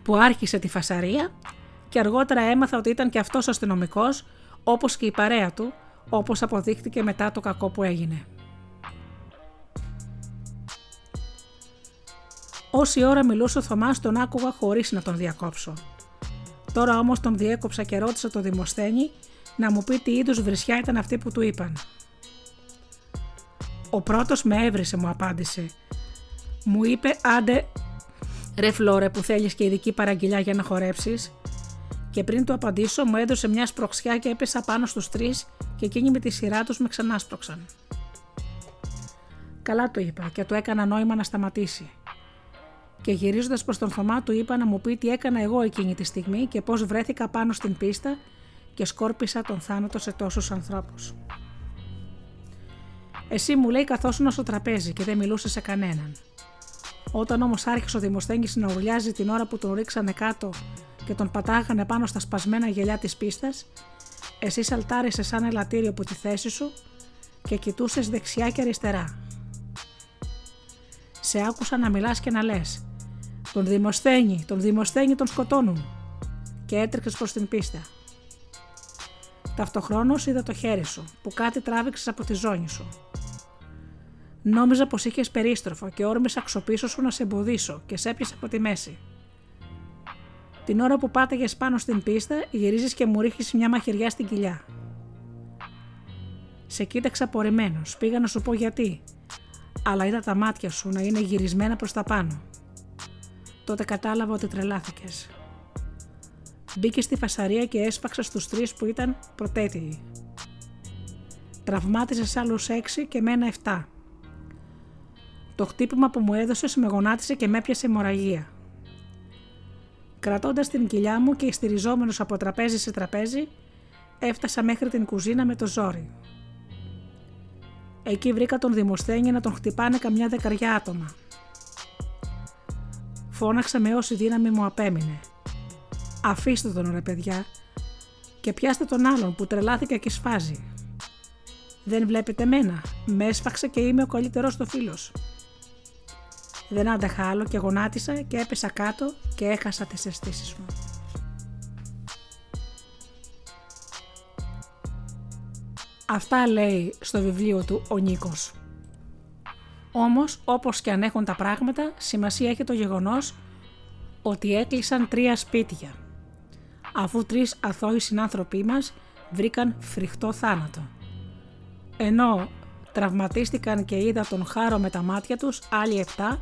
που άρχισε τη φασαρία και αργότερα έμαθα ότι ήταν και αυτός αστυνομικός, όπως και η παρέα του, όπως αποδείχτηκε μετά το κακό που έγινε. Όση ώρα μιλούσε ο Θωμάς τον άκουγα χωρίς να τον διακόψω. Τώρα όμως τον διέκοψα και ρώτησα το Δημοσθένη να μου πει τι είδους βρισιά ήταν αυτή που του είπαν. Ο πρώτος με έβρισε μου απάντησε. Μου είπε άντε ρε φλόρε που θέλεις και ειδική παραγγελιά για να χορέψεις και πριν του απαντήσω μου έδωσε μια σπροξιά και έπεσα πάνω στους τρεις και εκείνοι με τη σειρά τους με ξανάσπρωξαν. Καλά το είπα και του έκανα νόημα να σταματήσει. Και γυρίζοντας προς τον Θωμά του είπα να μου πει τι έκανα εγώ εκείνη τη στιγμή και πώς βρέθηκα πάνω στην πίστα και σκόρπισα τον θάνατο σε τόσους ανθρώπους. Εσύ μου λέει καθόσουν στο τραπέζι και δεν μιλούσε σε κανέναν. Όταν όμως άρχισε ο Δημοσθένη να ουρλιάζει την ώρα που τον ρίξανε κάτω και τον πατάγανε πάνω στα σπασμένα γελιά της πίστας, εσύ σαλτάρισε σαν ελαττήριο από τη θέση σου και κοιτούσες δεξιά και αριστερά. Σε άκουσα να μιλάς και να λες «Τον Δημοσθένη, τον Δημοσθένη τον σκοτώνουν» και έτρεξες προς την πίστα. Ταυτοχρόνως είδα το χέρι σου που κάτι τράβηξες από τη ζώνη σου. Νόμιζα πως είχες περίστροφο και όρμησα ξοπίσω σου να σε εμποδίσω και σε έπιασε από τη μέση. Την ώρα που πάταγες πάνω στην πίστα, γυρίζεις και μου ρίχνεις μια μαχαιριά στην κοιλιά. Σε κοίταξα απορριμμένος. Πήγα να σου πω γιατί. Αλλά είδα τα μάτια σου να είναι γυρισμένα προς τα πάνω. Τότε κατάλαβα ότι τρελάθηκες. Μπήκε στη φασαρία και έσφαξα στους τρεις που ήταν πρωτέτοιοι. Τραυμάτισες άλλους έξι και μένα εφτά. Το χτύπημα που μου έδωσες με γονάτισε και με έπιασε αιμορραγία. Κρατώντας την κοιλιά μου και στηριζόμενος από τραπέζι σε τραπέζι, έφτασα μέχρι την κουζίνα με το ζόρι. Εκεί βρήκα τον Δημοσθένη να τον χτυπάνε καμιά δεκαριά άτομα. Φώναξα με όση δύναμη μου απέμεινε. Αφήστε τον ρε παιδιά και πιάστε τον άλλον που τρελάθηκε και σφάζει. Δεν βλέπετε μένα, με έσφαξε και είμαι ο καλύτερος το φίλος. Δεν άντεχα άλλο και γονάτισα και έπεσα κάτω και έχασα τις αισθήσεις μου. Αυτά λέει στο βιβλίο του ο Νίκος. Όμως, όπως και αν έχουν τα πράγματα, σημασία έχει το γεγονός ότι έκλεισαν τρία σπίτια, αφού τρεις αθώοι συνάνθρωποι μας βρήκαν φρικτό θάνατο. Ενώ τραυματίστηκαν και είδα τον χάρο με τα μάτια τους άλλοι επτά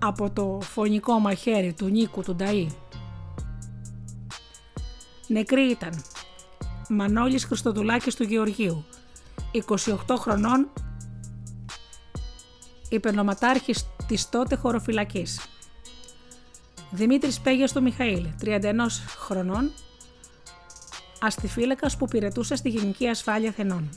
από το φωνικό μαχαίρι του Νίκου του Νταΐ. Νεκροί ήταν Μανώλης Χριστοδουλάκης του Γεωργίου, 28 χρονών, υπερνοματάρχης της τότε χωροφυλακής. Δημήτρης Πέγιας του Μιχαήλ, 31 χρονών, αστιφύλακας που πυρετούσε στη Γενική Ασφάλεια Θενών.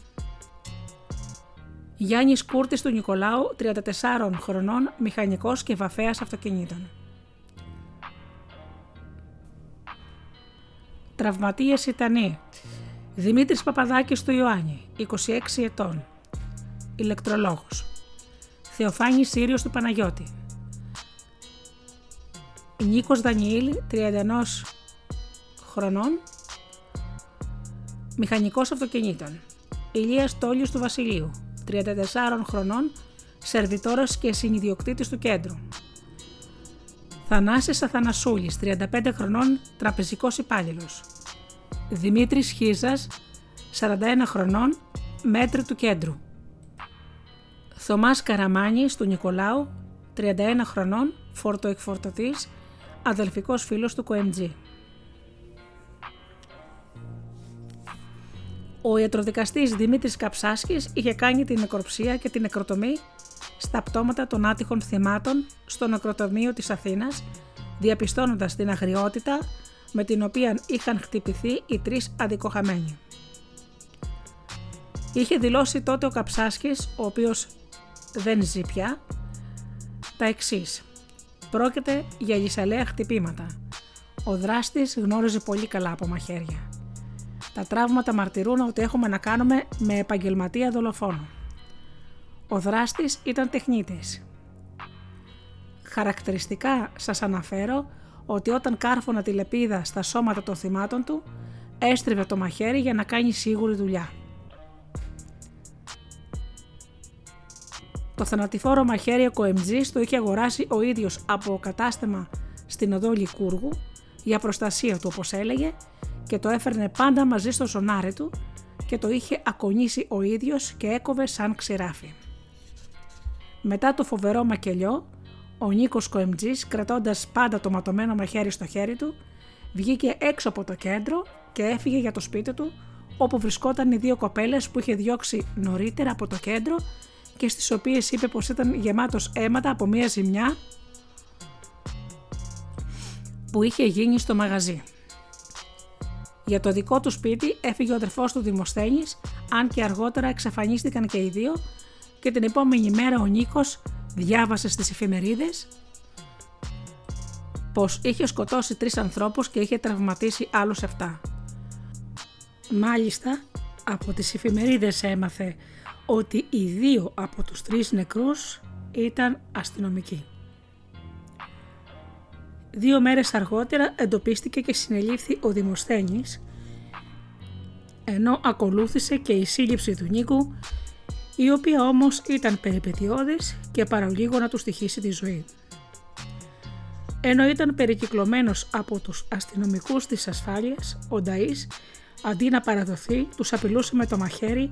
Γιάννης Κούρτης του Νικολάου, 34 χρονών, μηχανικός και βαφέας αυτοκινήτων. Τραυματίες Ιτανοί. Δημήτρης Παπαδάκης του Ιωάννη, 26 ετών. Ηλεκτρολόγος. Θεοφάνης Σύριος του Παναγιώτη. Νίκος Δανιήλ, 31 χρονών. Μηχανικός αυτοκινήτων. Ηλίας Τόλιος του Βασιλείου, 34 χρονών, σερβιτόρας και συνειδιοκτήτης του κέντρου. Θανάσης Αθανασούλης, 35 χρονών, τραπεζικός υπάλληλος. Δημήτρης Χίζας, 41 χρονών, μέτρη του κέντρου. Θωμάς Καραμάνης του Νικολάου, 31 χρονών, φορτοεκφορτωτής, αδελφικός φίλος του ΚΟΕΜΤΖΙ. Ο ιατροδικαστής Δημήτρης Καψάσκης είχε κάνει την νεκροψία και την νεκροτομή στα πτώματα των άτυχων θυμάτων στο νεκροτομείο της Αθήνας, διαπιστώνοντας την αγριότητα με την οποία είχαν χτυπηθεί οι τρεις αδικοχαμένοι. Είχε δηλώσει τότε ο Καψάσκης, ο οποίος δεν ζει πια, τα εξής. Πρόκειται για γυσαλαία χτυπήματα. Ο δράστης γνώριζε πολύ καλά από μαχαίρια. Τα τραύματα μαρτυρούν ότι έχουμε να κάνουμε με επαγγελματία δολοφόνο. Ο δράστης ήταν τεχνίτης. Χαρακτηριστικά σας αναφέρω ότι όταν κάρφωνα τη λεπίδα στα σώματα των θυμάτων του, έστριβε το μαχαίρι για να κάνει σίγουρη δουλειά. Το θανατηφόρο μαχαίρι ο Κοεμτζής το είχε αγοράσει ο ίδιος από κατάστημα στην οδό Λικούργου για προστασία του όπως έλεγε και το έφερνε πάντα μαζί στο σονάρι του και το είχε ακονίσει ο ίδιος και έκοβε σαν ξηράφι. Μετά το φοβερό μακελιό, ο Νίκος Κοεμτζής, κρατώντας πάντα το ματωμένο μαχαίρι στο χέρι του, βγήκε έξω από το κέντρο και έφυγε για το σπίτι του, όπου βρισκόταν οι δύο κοπέλες που είχε διώξει νωρίτερα από το κέντρο και στις οποίες είπε πως ήταν γεμάτος αίματα από μία ζημιά που είχε γίνει στο μαγαζί. Για το δικό του σπίτι έφυγε ο αδερφός του Δημοσθένης, αν και αργότερα εξαφανίστηκαν και οι δύο και την επόμενη μέρα ο Νίκος διάβασε στις εφημερίδες πως είχε σκοτώσει τρεις ανθρώπους και είχε τραυματίσει άλλους 7. Μάλιστα, από τις εφημερίδες έμαθε ότι οι δύο από τους τρεις νεκρούς ήταν αστυνομικοί. Δύο μέρες αργότερα εντοπίστηκε και συνελήφθη ο Δημοσθένης, ενώ ακολούθησε και η σύλληψη του Νίκου, η οποία όμως ήταν περιπετειώδης και παραλίγο να του στοιχήσει τη ζωή. Ενώ ήταν περικυκλωμένος από τους αστυνομικούς της ασφάλειας, ο Νταΐς, αντί να παραδοθεί, τους απειλούσε με το μαχαίρι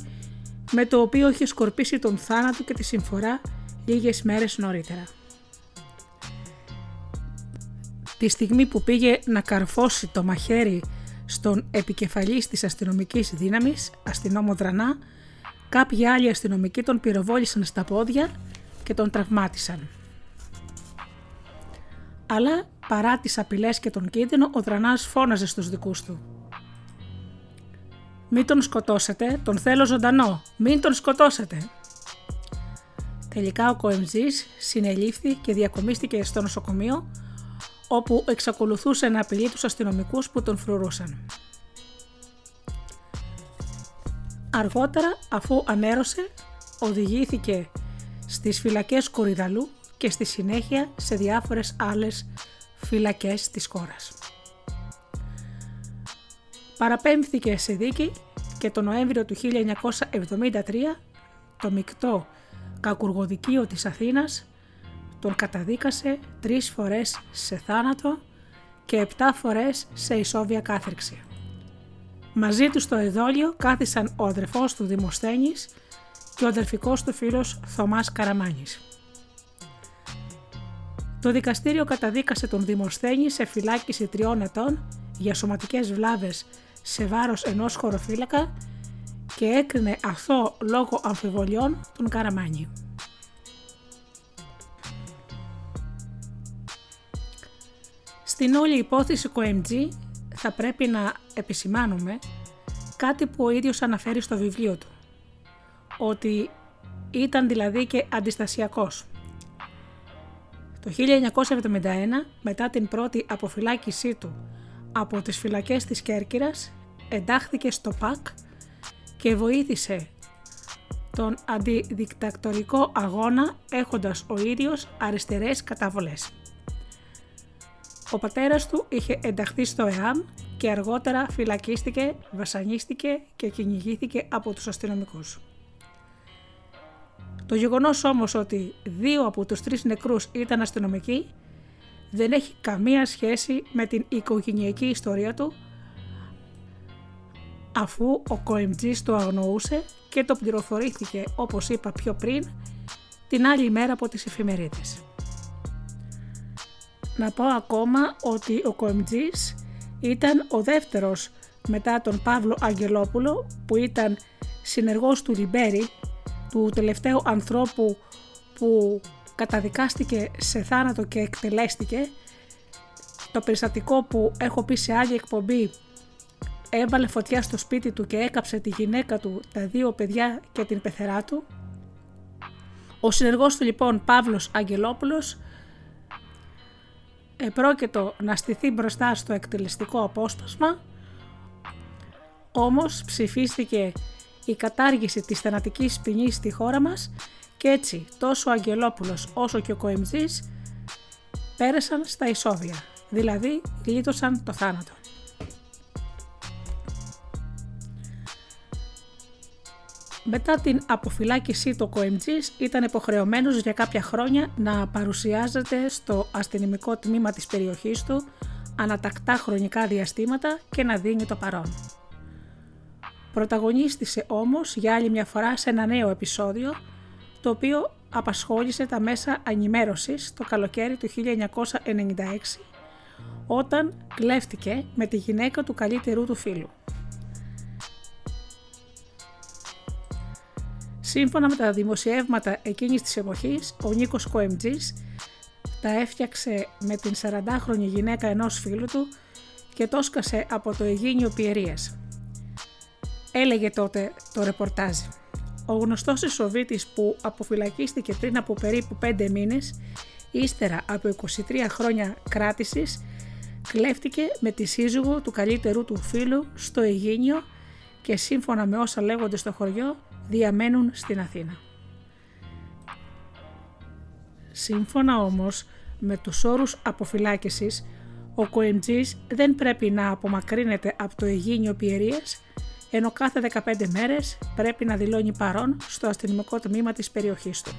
με το οποίο είχε σκορπίσει τον θάνατο και τη συμφορά λίγες μέρες νωρίτερα. Τη στιγμή που πήγε να καρφώσει το μαχαίρι στον επικεφαλής της αστυνομικής δύναμης, αστυνόμο Δρανά, κάποιοι άλλοι αστυνομικοί τον πυροβόλησαν στα πόδια και τον τραυμάτισαν. Αλλά παρά τις απειλές και τον κίνδυνο, ο Δρανάς φώναζε στους δικούς του. «Μην τον σκοτώσετε, τον θέλω ζωντανό, μην τον σκοτώσετε». Τελικά ο Κοεμζής συνελήφθη και διακομίστηκε στο νοσοκομείο όπου εξακολουθούσε να απειλεί τους αστυνομικούς που τον φρουρούσαν. Αργότερα, αφού ανέρωσε, οδηγήθηκε στις φυλακές Κορυδαλού και στη συνέχεια σε διάφορες άλλες φυλακές της χώρας. Παραπέμφθηκε σε δίκη και το Νοέμβριο του 1973 το μεικτό κακουργοδικείο της Αθήνας τον καταδίκασε τρεις φορές σε θάνατο και επτά φορές σε ισόβια κάθριξη. Μαζί τους στο εδόλιο κάθισαν ο αδερφός του Δημοσθένης και ο αδερφικός του φίλος Θωμάς Καραμάνης. Το δικαστήριο καταδίκασε τον Δημοσθένη σε φυλάκιση τριών ετών για σωματικές βλάβες σε βάρος ενός χωροφύλακα και έκρινε αθώο λόγω αμφιβολιών τον Καραμάνη. Στην όλη υπόθεση OMG θα πρέπει να επισημάνουμε κάτι που ο ίδιος αναφέρει στο βιβλίο του. Ότι ήταν δηλαδή και αντιστασιακός. Το 1971, μετά την πρώτη αποφυλάκησή του από τις φυλακές της Κέρκυρας, εντάχθηκε στο ΠΑΚ και βοήθησε τον αντιδικτακτορικό αγώνα έχοντας ο ίδιος αριστερές καταβολές. Ο πατέρας του είχε ενταχθεί στο ΕΑΜ και αργότερα φυλακίστηκε, βασανίστηκε και κυνηγήθηκε από τους αστυνομικούς. Το γεγονός όμως ότι δύο από τους τρεις νεκρούς ήταν αστυνομικοί δεν έχει καμία σχέση με την οικογενειακή ιστορία του αφού ο Κοεμτζής το αγνοούσε και το πληροφορήθηκε όπως είπα πιο πριν την άλλη μέρα από τις εφημερίδες. Να πω ακόμα ότι ο Κοεμτζής ήταν ο δεύτερος μετά τον Παύλο Αγγελόπουλο που ήταν συνεργός του Λιμπέρι, του τελευταίου ανθρώπου που καταδικάστηκε σε θάνατο και εκτελέστηκε. Το περιστατικό που έχω πει σε άλλη εκπομπή έβαλε φωτιά στο σπίτι του και έκαψε τη γυναίκα του, τα δύο παιδιά και την πεθερά του. Ο συνεργός του λοιπόν Παύλος Αγγελόπουλος επρόκειτο να στηθεί μπροστά στο εκτελεστικό απόσπασμα, όμως ψηφίστηκε η κατάργηση της θανατικής ποινής στη χώρα μας και έτσι τόσο ο Αγγελόπουλος όσο και ο Κοεμζής πέρασαν στα ισόβια, δηλαδή γλίτωσαν το θάνατο. Μετά την αποφυλάκησή του ο ήταν υποχρεωμένος για κάποια χρόνια να παρουσιάζεται στο αστυνομικό τμήμα της περιοχής του ανατακτά χρονικά διαστήματα και να δίνει το παρόν. Πρωταγωνίστησε όμως για άλλη μια φορά σε ένα νέο επεισόδιο το οποίο απασχόλησε τα μέσα ανημέρωσης το καλοκαίρι του 1996 όταν κλέφτηκε με τη γυναίκα του καλύτερου του φίλου. Σύμφωνα με τα δημοσιεύματα εκείνης της εποχής, ο Νίκος Κοεμτζής τα έφτιαξε με την 40χρονη γυναίκα ενός φίλου του και το σκασε από το Αιγίνιο Πιερίας. Έλεγε τότε το ρεπορτάζ. Ο γνωστός Ισοβίτης που αποφυλακίστηκε πριν από περίπου 5 μήνες, ύστερα από 23 χρόνια κράτησης, κλέφτηκε με τη σύζυγο του καλύτερου του φίλου στο Αιγίνιο και σύμφωνα με όσα λέγονται στο χωριό διαμένουν στην Αθήνα. Σύμφωνα όμως με τους όρους αποφυλάκησης, ο Κοεμτζής δεν πρέπει να απομακρύνεται από το Αιγίνιο Πιερίας, ενώ κάθε 15 μέρες πρέπει να δηλώνει παρόν στο αστυνομικό τμήμα της περιοχής του.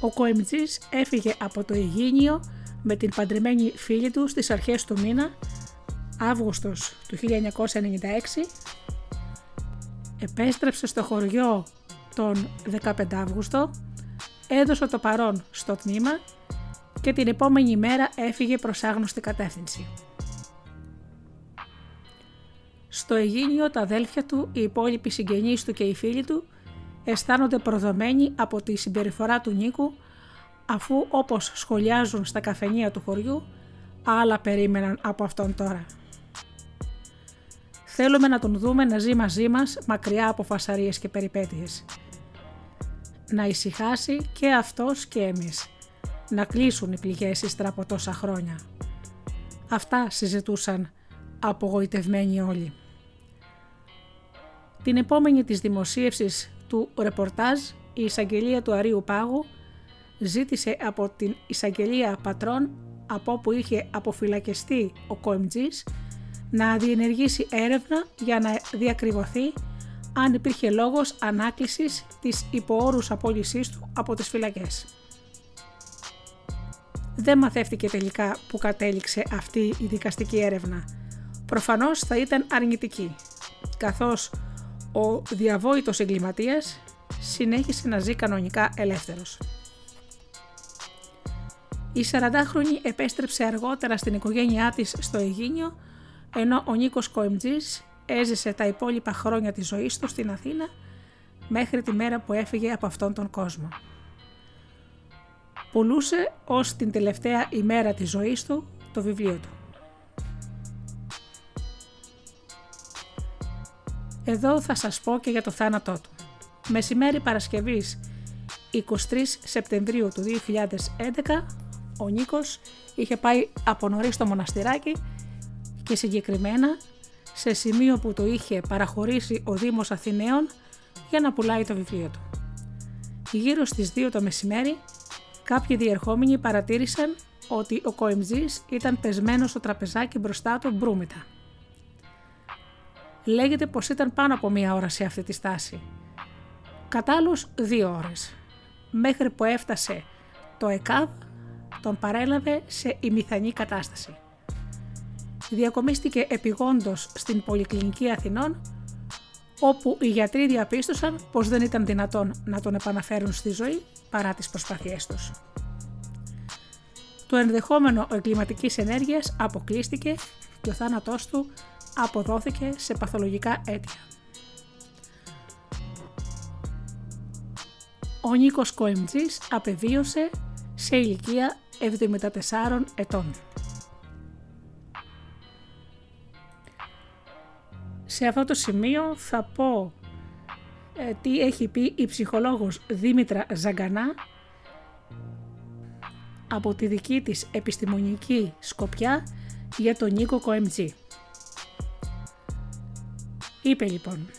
Ο Κοεμτζής έφυγε από το Ιγίνιο με την παντρεμένη φίλη του στις αρχές του μήνα, Αύγουστος του 1996, επέστρεψε στο χωριό τον 15 Αύγουστο, έδωσε το παρόν στο τμήμα και την επόμενη μέρα έφυγε προς άγνωστη κατεύθυνση. Στο Αιγίνιο τα αδέλφια του, οι υπόλοιποι συγγενείς του και οι φίλοι του αισθάνονται προδομένοι από τη συμπεριφορά του Νίκου αφού όπως σχολιάζουν στα καφενεία του χωριού άλλα περίμεναν από αυτόν τώρα. Θέλουμε να τον δούμε να ζει μαζί μας μακριά από φασαρίες και περιπέτειες. Να ησυχάσει και αυτός και εμείς. Να κλείσουν οι πληγές ύστερα από τόσα χρόνια. Αυτά συζητούσαν απογοητευμένοι όλοι. Την επόμενη της δημοσίευσης του ρεπορτάζ η εισαγγελία του Αρίου Πάγου ζήτησε από την εισαγγελία Πατρών από όπου είχε αποφυλακιστεί ο Κοεμτζής να διενεργήσει έρευνα για να διακριβωθεί αν υπήρχε λόγος ανάκλησης της υποόρους απόλυσής του από τις φυλακές. Δεν μαθεύτηκε τελικά που κατέληξε αυτή η δικαστική έρευνα. Προφανώς θα ήταν αρνητική, καθώς ο διαβόητος εγκληματίας συνέχισε να ζει κανονικά ελεύθερος. Η 40χρονη επέστρεψε αργότερα στην οικογένειά της στο Αιγίνιο, ενώ ο Νίκος Κοεμτζής έζησε τα υπόλοιπα χρόνια της ζωής του στην Αθήνα μέχρι τη μέρα που έφυγε από αυτόν τον κόσμο. Πουλούσε ως την τελευταία ημέρα της ζωής του το βιβλίο του. Εδώ θα σας πω και για το θάνατό του. Μεσημέρι Παρασκευής 23 Σεπτεμβρίου του 2011 ο Νίκος είχε πάει από νωρίς στο μοναστηράκι και συγκεκριμένα σε σημείο που το είχε παραχωρήσει ο Δήμος Αθηναίων για να πουλάει το βιβλίο του. Γύρω στις 2 το μεσημέρι κάποιοι διερχόμενοι παρατήρησαν ότι ο Κοεμζής ήταν πεσμένος στο τραπεζάκι μπροστά του μπρούμητα. Λέγεται πως ήταν πάνω από μία ώρα σε αυτή τη στάση. Κατά δύο ώρες, μέχρι που έφτασε το ΕΚΑΒ τον παρέλαβε σε ημιθανή κατάσταση. Διακομίστηκε επιγόντως στην Πολυκλινική Αθηνών, όπου οι γιατροί διαπίστωσαν πως δεν ήταν δυνατόν να τον επαναφέρουν στη ζωή παρά τις προσπάθειές τους. Το ενδεχόμενο εγκληματικής ενέργειας αποκλείστηκε και ο θάνατός του αποδόθηκε σε παθολογικά αίτια. Ο Νίκος Κοεμτζής απεβίωσε σε ηλικία 74 ετών. Σε αυτό το σημείο θα πω ε, τι έχει πει η ψυχολόγος Δήμητρα Ζαγκανά από τη δική της επιστημονική σκοπιά για τον Νίκο Κοεμτζή. Είπε λοιπόν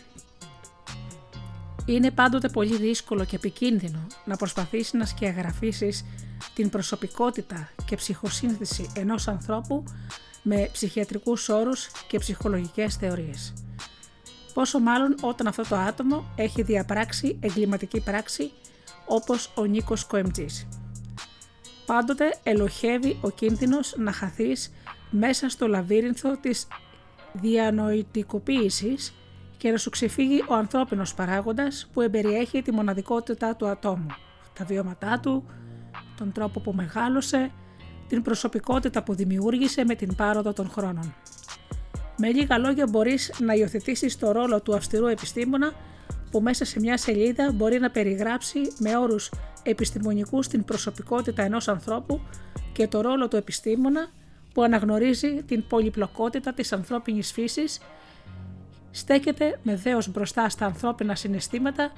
«Είναι πάντοτε πολύ δύσκολο και επικίνδυνο να προσπαθήσεις να σκιαγραφίσεις την προσωπικότητα και ψυχοσύνθεση ενός ανθρώπου με ψυχιατρικούς όρους και ψυχολογικές θεωρίες. Πόσο μάλλον όταν αυτό το άτομο έχει διαπράξει εγκληματική πράξη όπως ο Νίκος Κοεμτζής. Πάντοτε ελοχεύει ο κίνδυνος να χαθείς μέσα στο λαβύρινθο της διανοητικοποίησης και να σου ξεφύγει ο ανθρώπινος παράγοντας που εμπεριέχει τη μοναδικότητα του ατόμου, τα βιώματά του, τον τρόπο που μεγάλωσε, την προσωπικότητα που δημιούργησε με την πάροδο των χρόνων. Με λίγα λόγια μπορείς να υιοθετήσεις το ρόλο του αυστηρού επιστήμονα που μέσα σε μια σελίδα μπορεί να περιγράψει με όρους επιστημονικούς την προσωπικότητα ενός ανθρώπου και το ρόλο του επιστήμονα που αναγνωρίζει την πολυπλοκότητα της ανθρώπινης φύσης, στέκεται με δέος μπροστά στα ανθρώπινα συναισθήματα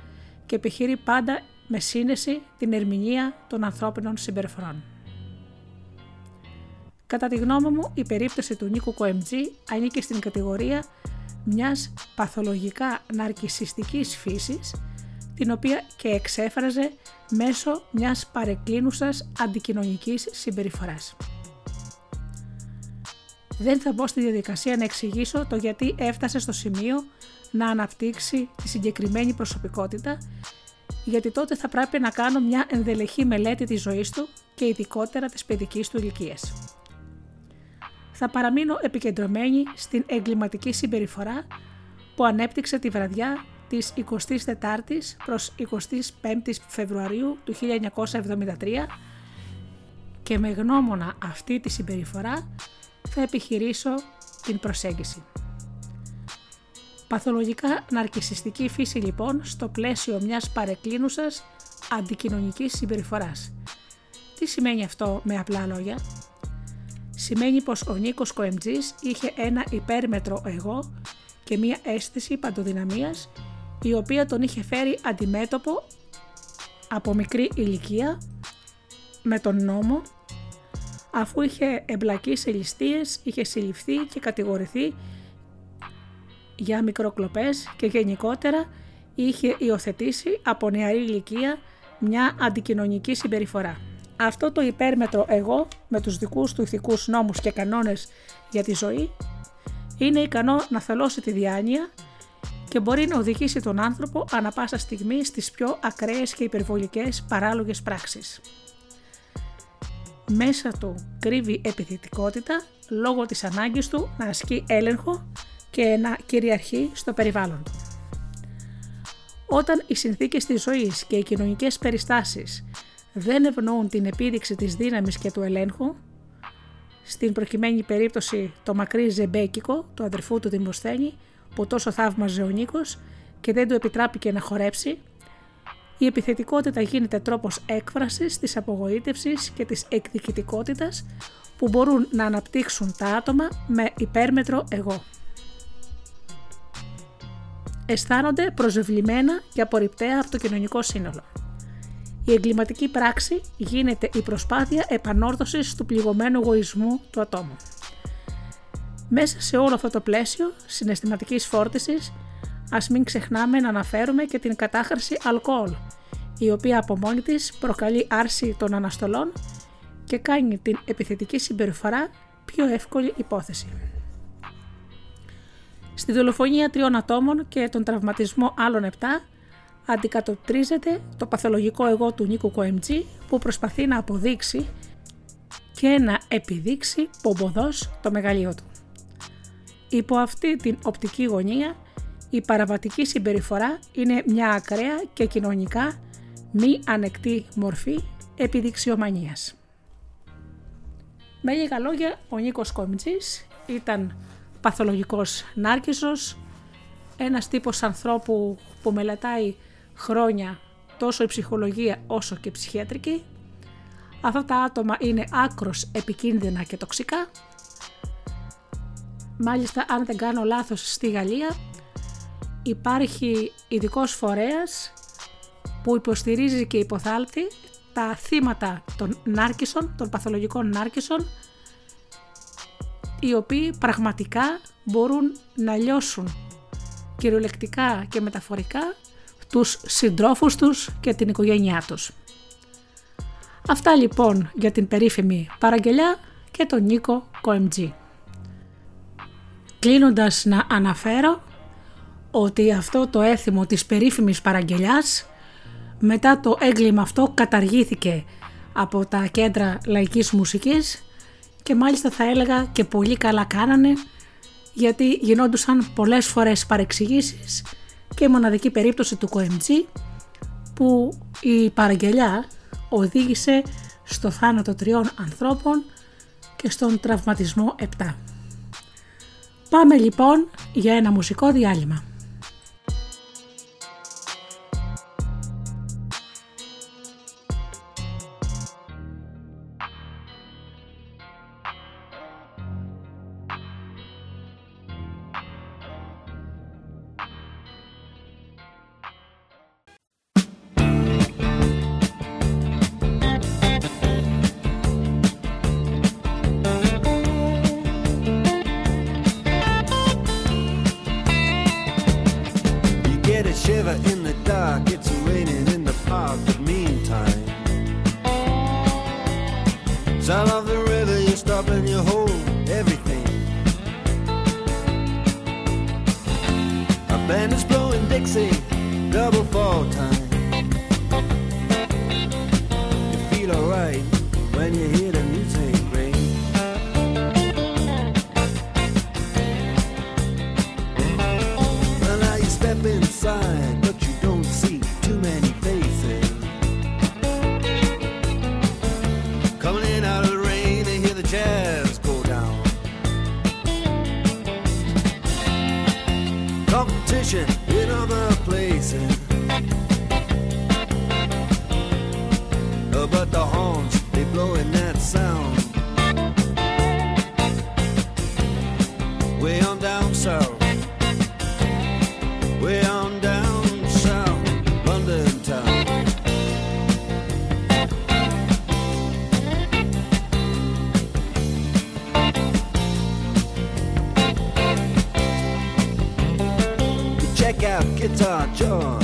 και επιχειρεί πάντα με σύνεση την ερμηνεία των ανθρώπινων συμπεριφορών. Κατά τη γνώμη μου, η περίπτωση του Νίκου Κοεμτζή ανήκει στην κατηγορία μιας παθολογικά ναρκισιστικής φύσης, την οποία και εξέφραζε μέσω μιας παρεκκλίνουσας αντικοινωνικής συμπεριφοράς. Δεν θα μπω στη διαδικασία να εξηγήσω το γιατί έφτασε στο σημείο να αναπτύξει τη συγκεκριμένη προσωπικότητα γιατί τότε θα πρέπει να κάνω μια ενδελεχή μελέτη της ζωής του και ειδικότερα της παιδικής του ηλικίας. Θα παραμείνω επικεντρωμένη στην εγκληματική συμπεριφορά που ανέπτυξε τη βραδιά της 24ης προς 25ης Φεβρουαρίου του 1973 και με γνώμονα αυτή τη συμπεριφορά θα επιχειρήσω την προσέγγιση. Παθολογικά ναρκισιστική φύση λοιπόν στο πλαίσιο μιας παρεκκλίνουσας αντικοινωνικής συμπεριφοράς. Τι σημαίνει αυτό με απλά λόγια; Σημαίνει πως ο Νίκος Κοεμτζής είχε ένα υπέρμετρο εγώ και μια αίσθηση παντοδυναμίας η οποία τον είχε φέρει αντιμέτωπο από μικρή ηλικία με τον νόμο αφού είχε εμπλακεί σε ληστείες, είχε συλληφθεί και κατηγορηθεί για μικροκλοπές και γενικότερα είχε υιοθετήσει από νεαρή ηλικία μια αντικοινωνική συμπεριφορά. Αυτό το υπέρμετρο εγώ με τους δικούς του ηθικούς νόμους και κανόνες για τη ζωή είναι ικανό να θελώσει τη διάνοια και μπορεί να οδηγήσει τον άνθρωπο ανα πάσα στιγμή στις πιο ακραίες και υπερβολικές παράλογες πράξεις. Μέσα του κρύβει επιθετικότητα λόγω της ανάγκης του να ασκεί έλεγχο και να κυριαρχεί στο περιβάλλον του. Όταν οι συνθήκες της ζωής και οι κοινωνικές περιστάσεις δεν ευνοούν την επίδειξη της δύναμης και του ελέγχου, στην προκειμένη περίπτωση το μακρύ Ζεμπέκικο, του αδερφού του Δημοσθένη, που τόσο θαύμαζε ο Νίκος και δεν του επιτράπηκε να χορέψει, η επιθετικότητα γίνεται τρόπος έκφρασης της απογοήτευσης και της εκδικητικότητας που μπορούν να αναπτύξουν τα άτομα με υπέρμετρο εγώ αισθάνονται προσευλημένα και απορριπταία από το κοινωνικό σύνολο. Η εγκληματική πράξη γίνεται η προσπάθεια επανόρθωσης του πληγωμένου εγωισμού του ατόμου. Μέσα σε όλο αυτό το πλαίσιο συναισθηματικής φόρτισης, ας μην ξεχνάμε να αναφέρουμε και την κατάχρηση αλκοόλ, η οποία από μόνη της προκαλεί άρση των αναστολών και κάνει την επιθετική συμπεριφορά πιο εύκολη υπόθεση. Στη δολοφονία τριών ατόμων και τον τραυματισμό άλλων επτά αντικατοπτρίζεται το παθολογικό εγώ του Νίκου Κοεμτζή που προσπαθεί να αποδείξει και να επιδείξει πομποδός το μεγαλείο του. Υπό αυτή την οπτική γωνία η παραβατική συμπεριφορά είναι μια ακραία και κοινωνικά μη ανεκτή μορφή επιδειξιομανίας. Με λίγα λόγια, ο Νίκος Κομιτζής ήταν παθολογικός νάρκισσος, ένας τύπος ανθρώπου που μελετάει χρόνια τόσο η ψυχολογία όσο και η ψυχιατρική. Αυτά τα άτομα είναι άκρος επικίνδυνα και τοξικά. Μάλιστα αν δεν κάνω λάθος στη Γαλλία υπάρχει ειδικός φορέας που υποστηρίζει και υποθάλπτει τα θύματα των νάρκισσων, των παθολογικών νάρκισσων οι οποίοι πραγματικά μπορούν να λιώσουν κυριολεκτικά και μεταφορικά τους συντρόφους τους και την οικογένειά τους. Αυτά λοιπόν για την περίφημη παραγγελιά και τον Νίκο Κοεμτζή. Κλείνοντας να αναφέρω ότι αυτό το έθιμο της περίφημης παραγγελιάς μετά το έγκλημα αυτό καταργήθηκε από τα κέντρα λαϊκής μουσικής και μάλιστα θα έλεγα και πολύ καλά κάνανε γιατί γινόντουσαν πολλές φορές παρεξηγήσεις και η μοναδική περίπτωση του Κοεμτζή που η παραγγελιά οδήγησε στο θάνατο τριών ανθρώπων και στον τραυματισμό 7. Πάμε λοιπόν για ένα μουσικό διάλειμμα. John.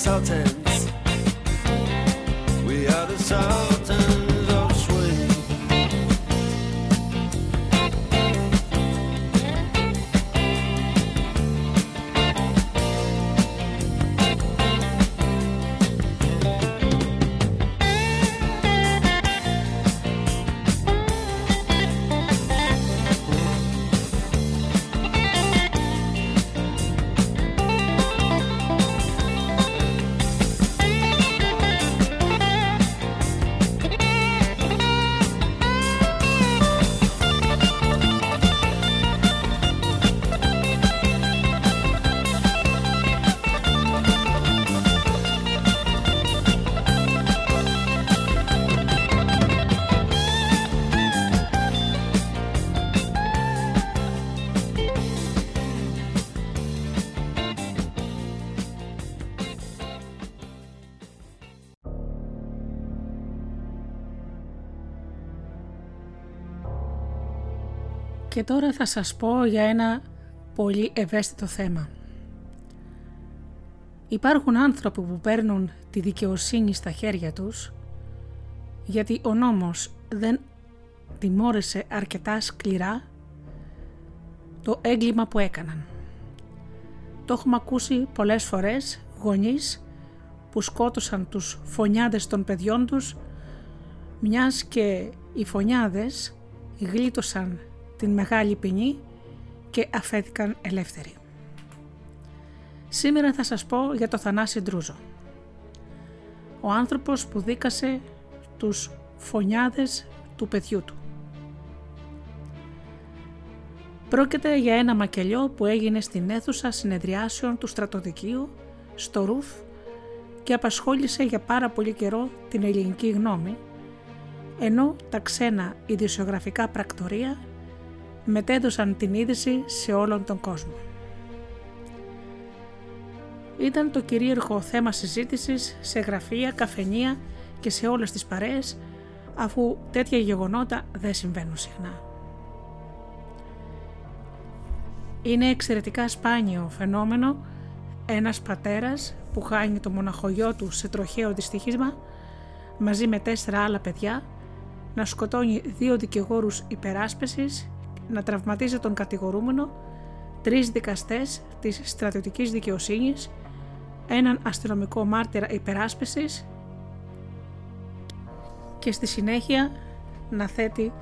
Sultan. Και τώρα θα σας πω για ένα πολύ ευαίσθητο θέμα. Υπάρχουν άνθρωποι που παίρνουν τη δικαιοσύνη στα χέρια τους γιατί ο νόμος δεν τιμώρησε αρκετά σκληρά το έγκλημα που έκαναν. Το έχουμε ακούσει πολλές φορές γονείς που σκότωσαν τους φωνιάδες των παιδιών τους μιας και οι φωνιάδες γλίτωσαν την μεγάλη ποινή και αφέθηκαν ελεύθεροι. Σήμερα θα σας πω για το Θανάση Ντρούζο. Ο άνθρωπος που δίκασε τους φωνιάδες του παιδιού του. Πρόκειται για ένα μακελιό που έγινε στην αίθουσα συνεδριάσεων του στρατοδικείου στο Ρουφ και απασχόλησε για πάρα πολύ καιρό την ελληνική γνώμη, ενώ τα ξένα ειδησιογραφικά πρακτορία μετέδωσαν την είδηση σε όλον τον κόσμο. Ήταν το κυρίαρχο θέμα συζήτησης σε γραφεία, καφενεία και σε όλες τις παρέες, αφού τέτοια γεγονότα δεν συμβαίνουν συχνά. Είναι εξαιρετικά σπάνιο φαινόμενο ένας πατέρας που χάνει το μοναχογιό του σε τροχαίο δυστυχίσμα μαζί με τέσσερα άλλα παιδιά να σκοτώνει δύο δικηγόρους υπεράσπεσης, να τραυματίζει τον κατηγορούμενο, τρεις δικαστές της στρατιωτικής δικαιοσύνης, έναν αστυνομικό μάρτυρα υπεράσπεσης και στη συνέχεια να θέτει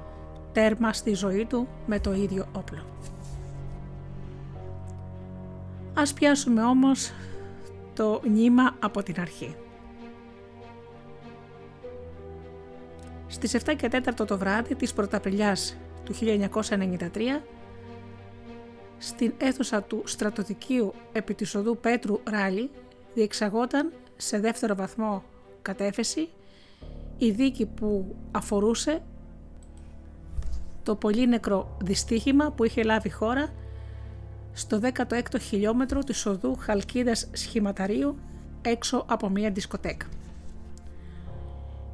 τέρμα στη ζωή του με το ίδιο όπλο. Ας πιάσουμε όμως το νήμα από την αρχή. Στις 7 και 4 το βράδυ της Πρωταπριλιάς του 1993 στην αίθουσα του στρατοδικείου επί της οδού Πέτρου Ράλι διεξαγόταν σε δεύτερο βαθμό κατέφεση η δίκη που αφορούσε το πολύ νεκρό δυστύχημα που είχε λάβει χώρα στο 16ο χιλιόμετρο της οδού Χαλκίδας Σχηματαρίου έξω από μια δισκοτέκα.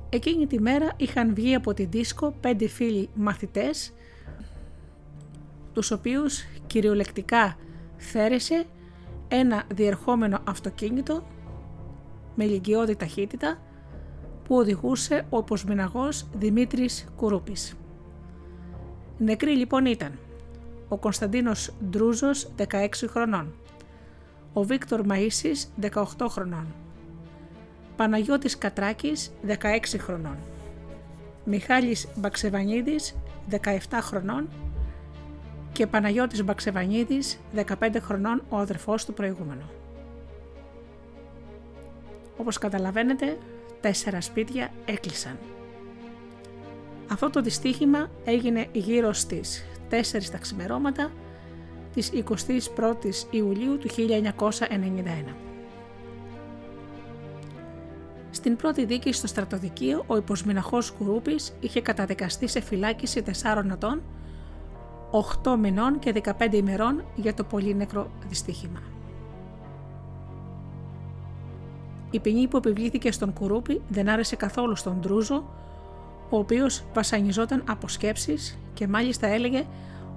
Εκείνη τη μέρα είχαν βγει από την δίσκο πέντε φίλοι μαθητές τους οποίους κυριολεκτικά θέρεσε ένα διερχόμενο αυτοκίνητο με ηλικιώδη ταχύτητα που οδηγούσε ο υποσμηναγός Δημήτρης Κουρούπης. Νεκροί λοιπόν ήταν ο Κωνσταντίνος Ντρούζος 16 χρονών, ο Βίκτορ Μαΐσης 18 χρονών, Παναγιώτης Κατράκης 16 χρονών, Μιχάλης Μπαξεβανίδης 17 χρονών και Παναγιώτης Μπαξεβανίδης 15 χρονών ο αδερφός του προηγούμενου. Όπως καταλαβαίνετε, τέσσερα σπίτια έκλεισαν. Αυτό το δυστύχημα έγινε γύρω στις 4 τα ξημερώματα της 21ης Ιουλίου του 1991. Στην πρώτη δίκη στο στρατοδικείο, ο υποσμηναχός Κουρούπης είχε καταδικαστεί σε φυλάκιση 4 ετών, 8 μηνών και 15 ημερών για το πολύ νεκρό δυστύχημα. Η ποινή που επιβλήθηκε στον Κουρούπη δεν άρεσε καθόλου στον Ντρούζο, ο οποίος βασανιζόταν από σκέψεις και μάλιστα έλεγε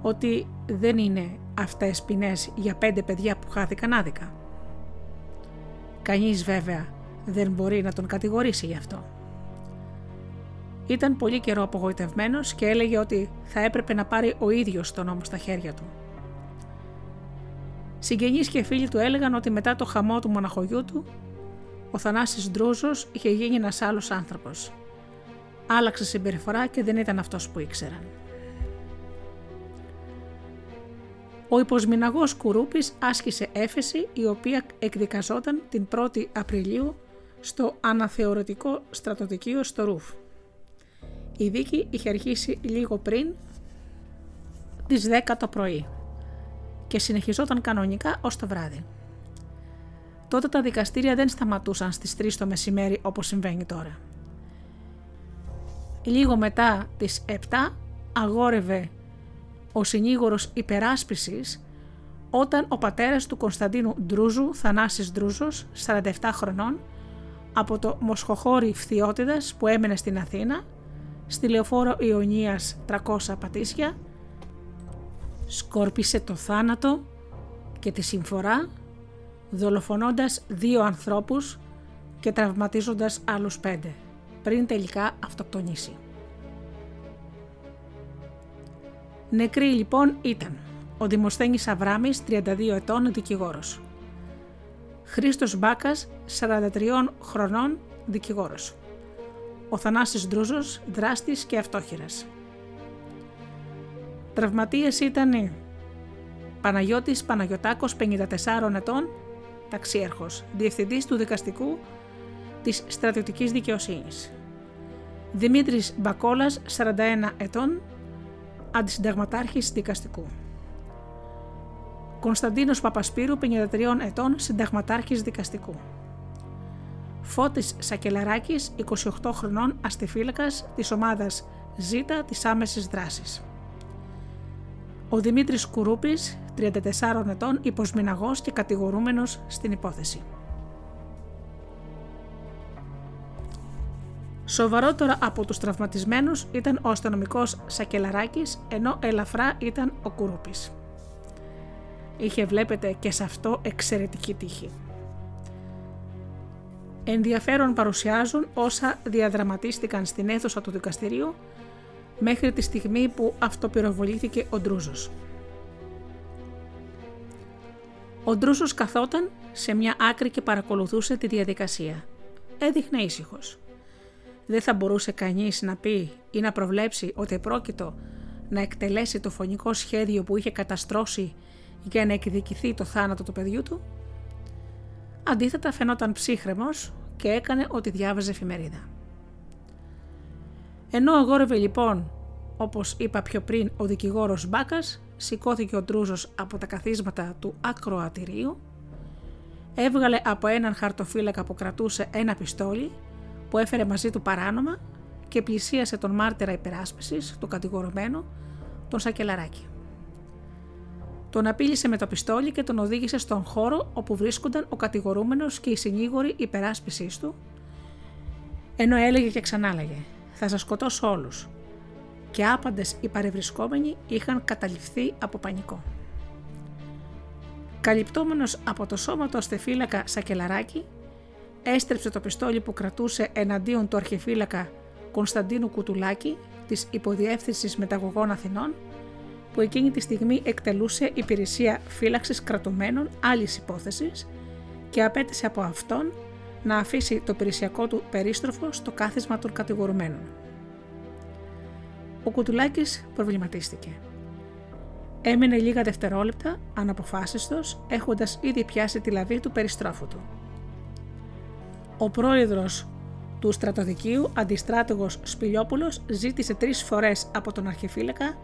ότι δεν είναι αυτές ποινές για πέντε παιδιά που χάθηκαν άδικα. Κανείς βέβαια δεν μπορεί να τον κατηγορήσει γι' αυτό. Ήταν πολύ καιρό απογοητευμένος και έλεγε ότι θα έπρεπε να πάρει ο ίδιος τον νόμο στα χέρια του. Συγγενείς και φίλοι του έλεγαν ότι μετά το χαμό του μοναχογιού του, ο Θανάσης Ντρούζος είχε γίνει ένας άλλος άνθρωπος. Άλλαξε συμπεριφορά και δεν ήταν αυτός που ήξεραν. Ο υποσμηναγός Κουρούπης άσκησε έφεση η οποία εκδικαζόταν την 1η Απριλίου στο αναθεωρητικό στρατοδικείο στο Ρουφ. Η δίκη είχε αρχίσει λίγο πριν τις 10 το πρωί και συνεχιζόταν κανονικά ως το βράδυ. Τότε τα δικαστήρια δεν σταματούσαν στις 3 το μεσημέρι όπως συμβαίνει τώρα. Λίγο μετά τις 7 αγόρευε ο συνήγορος υπεράσπισης όταν ο πατέρας του Κωνσταντίνου Ντρούζου, Θανάσης Ντρούζος, 47 χρονών, από το Μοσχοχώρι Φθιώτιδας που έμενε στην Αθήνα, στη λεωφόρο Ιωνίας 300 Πατήσια, σκόρπισε το θάνατο και τη συμφορά δολοφονώντας δύο ανθρώπους και τραυματίζοντας άλλους πέντε, πριν τελικά αυτοκτονήσει. Νεκρή λοιπόν ήταν ο Δημοσθένης Αβράμης, 32 ετών, δικηγόρος. Χρήστος Μπάκας, 43 χρονών, δικηγόρος. Ο Θανάσης Ντρούζος, δράστης και αυτόχειρας. Τραυματίες ήταν οι Παναγιώτης Παναγιωτάκος, 54 ετών, ταξίαρχος, διευθυντής του δικαστικού της στρατιωτικής δικαιοσύνης. Δημήτρης Μπακόλας, 41 ετών, αντισυνταγματάρχης δικαστικού. Κωνσταντίνος Παπασπύρου, 53 ετών, συνταγματάρχης δικαστικού. Φώτης Σακελαράκης, 28 χρονών, αστιφύλακας της ομάδας Ζ της άμεσης δράσης. Ο Δημήτρης Κουρούπης, 34 ετών, υποσμηναγός και κατηγορούμενος στην υπόθεση. Σοβαρότερο από τους τραυματισμένους ήταν ο αστυνομικός Σακελαράκης, ενώ ελαφρά ήταν ο Κουρούπης. Είχε βλέπετε και σε αυτό εξαιρετική τύχη. Ενδιαφέρον παρουσιάζουν όσα διαδραματίστηκαν στην αίθουσα του δικαστηρίου μέχρι τη στιγμή που αυτοπυροβολήθηκε ο Ντρούζος. Ο Ντρούζος καθόταν σε μια άκρη και παρακολουθούσε τη διαδικασία. Έδειχνε ήσυχος. Δεν θα μπορούσε κανείς να πει ή να προβλέψει ότι πρόκειτο να εκτελέσει το φωνικό σχέδιο που είχε καταστρώσει για να εκδικηθεί το θάνατο του παιδιού του. Αντίθετα φαινόταν ψύχρεμος και έκανε ότι διάβαζε εφημερίδα. Ενώ αγόρευε λοιπόν, όπως είπα πιο πριν, ο δικηγόρος Μπάκας, σηκώθηκε ο Τρούζος από τα καθίσματα του ακροατηρίου, έβγαλε από έναν χαρτοφύλακα που κρατούσε ένα πιστόλι που έφερε μαζί του παράνομα και πλησίασε τον μάρτυρα υπεράσπισης, τον κατηγορουμένο, τον Σακελαράκη. Τον απείλησε με το πιστόλι και τον οδήγησε στον χώρο όπου βρίσκονταν ο κατηγορούμενος και η συνήγορη υπεράσπισής του, ενώ έλεγε και ξανάλεγε «Θα σας σκοτώσω όλους» και άπαντες οι παρευρισκόμενοι είχαν καταληφθεί από πανικό. Καλυπτόμενος από το σώμα του αστεφύλακα Σακελαράκη, έστρεψε το πιστόλι που κρατούσε εναντίον του αρχιφύλακα Κωνσταντίνου Κουτουλάκη της Υποδιεύθυνσης Μεταγωγών Αθηνών που εκείνη τη στιγμή εκτελούσε υπηρεσία φύλαξης κρατουμένων άλλης υπόθεσης και απέτησε από αυτόν να αφήσει το υπηρεσιακό του περίστροφο στο κάθισμα των κατηγορουμένων. Ο Κουτουλάκης προβληματίστηκε. Έμενε λίγα δευτερόλεπτα αναποφάσιστος έχοντας ήδη πιάσει τη λαβή του περιστρόφου του. Ο πρόεδρος του στρατοδικείου, αντιστράτηγος Σπηλιόπουλος, ζήτησε τρεις φορές από τον αρχιφύλακα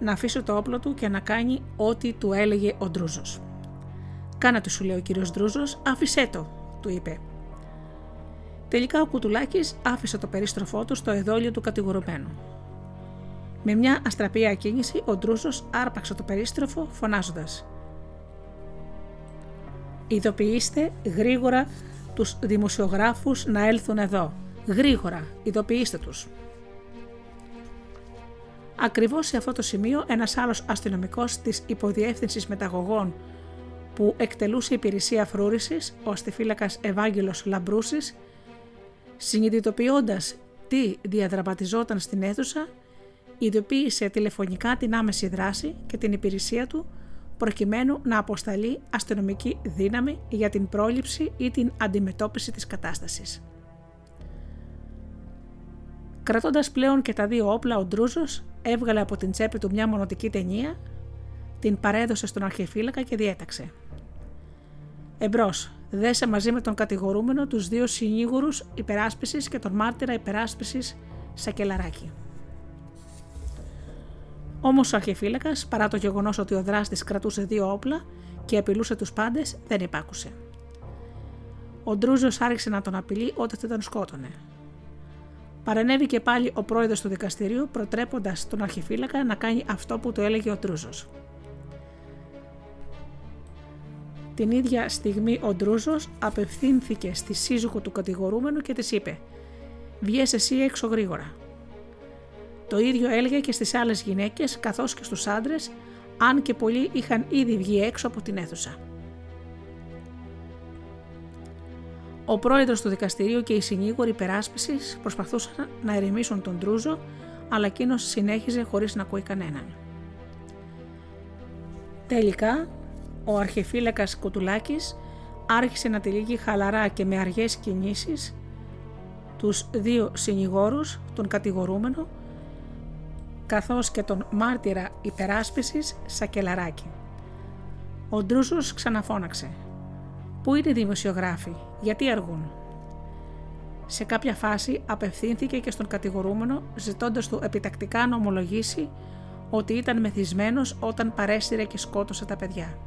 να αφήσει το όπλο του και να κάνει ό,τι του έλεγε ο Ντρούζος. «Κάνα του σου λέει ο κύριος Ντρούζος, άφησέ το», του είπε. Τελικά ο Κουτουλάκης άφησε το περίστροφό του στο εδόλιο του κατηγορουμένου. Με μια αστραπία κίνηση, ο Ντρούζος άρπαξε το περίστροφο φωνάζοντας «Ειδοποιήστε γρήγορα τους δημοσιογράφους να έλθουν εδώ. Γρήγορα, ειδοποιήστε τους». Ακριβώς σε αυτό το σημείο, ένας άλλος αστυνομικός της Υποδιεύθυνσης Μεταγωγών που εκτελούσε υπηρεσία φρούρησης, ο αστιφύλακας Ευάγγελος Λαμπρούσης, συνειδητοποιώντας τι διαδραματιζόταν στην αίθουσα, ειδοποίησε τηλεφωνικά την άμεση δράση και την υπηρεσία του προκειμένου να αποσταλεί αστυνομική δύναμη για την πρόληψη ή την αντιμετώπιση της κατάστασης. Κρατώντας πλέον και τα δύο όπλα, ο Ντρούζος έβγαλε από την τσέπη του μια μονοτική ταινία, την παρέδωσε στον αρχιεφύλακα και διέταξε. Εμπρός, δέσε μαζί με τον κατηγορούμενο τους δύο συνήγορου υπεράσπισης και τον μάρτυρα υπεράσπισης Σακελαράκη. Όμως ο αρχιεφύλακας, παρά το γεγονός ότι ο δράστης κρατούσε δύο όπλα και απειλούσε τους πάντες, δεν υπάκουσε. Ο Ντρούζος άρχισε να τον απειλεί όταν τον σκότωνε. Παρενέβηκε πάλι ο πρόεδρος του δικαστηρίου, προτρέποντας τον αρχιφύλακα να κάνει αυτό που του έλεγε ο Τρούζος. Την ίδια στιγμή ο Ντρούζος απευθύνθηκε στη σύζυγο του κατηγορούμενου και της είπε: Βγες εσύ έξω γρήγορα. Το ίδιο έλεγε και στις άλλες γυναίκες καθώς και στους άντρες, αν και πολλοί είχαν ήδη βγει έξω από την αίθουσα. Ο πρόεδρος του δικαστηρίου και οι συνήγοροι περάσπιση προσπαθούσαν να ερεμήσουν τον Τρούζο, αλλά εκείνος συνέχιζε χωρίς να ακούει κανέναν. Τελικά, ο αρχεφύλακα κουτουλάκη άρχισε να τυλίγει χαλαρά και με αργές κινήσεις, τους δύο συνηγόρους τον κατηγορούμενο, καθώς και τον μάρτυρα υπεράσπισης Σακελαράκη. Ο Ντρούσος ξαναφώναξε Πού είναι οι δημοσιογράφοι, γιατί αργούν; Σε κάποια φάση απευθύνθηκε και στον κατηγορούμενο ζητώντας του επιτακτικά να ομολογήσει ότι ήταν μεθυσμένος όταν παρέσυρε και σκότωσε τα παιδιά.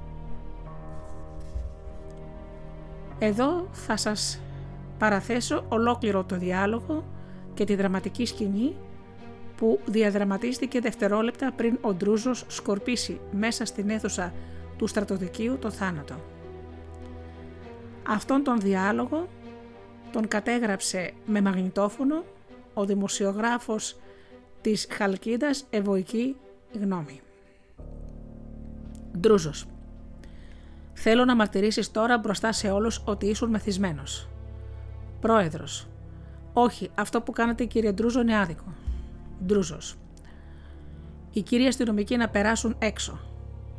Εδώ θα σας παραθέσω ολόκληρο το διάλογο και τη δραματική σκηνή που διαδραματίστηκε δευτερόλεπτα πριν ο Ντρούζος σκορπίσει μέσα στην αίθουσα του στρατοδικείου το θάνατο. Αυτόν τον διάλογο τον κατέγραψε με μαγνητόφωνο ο δημοσιογράφος της Χαλκίδας Ευωική Γνώμη. Ντρούζος. Θέλω να μαρτυρήσεις τώρα μπροστά σε όλους ότι ήσουν μεθυσμένος. Πρόεδρος. Όχι, αυτό που κάνετε κύριε Ντρούζο είναι άδικο. Ντρούζος. Οι κύριοι αστυνομικοί να περάσουν έξω.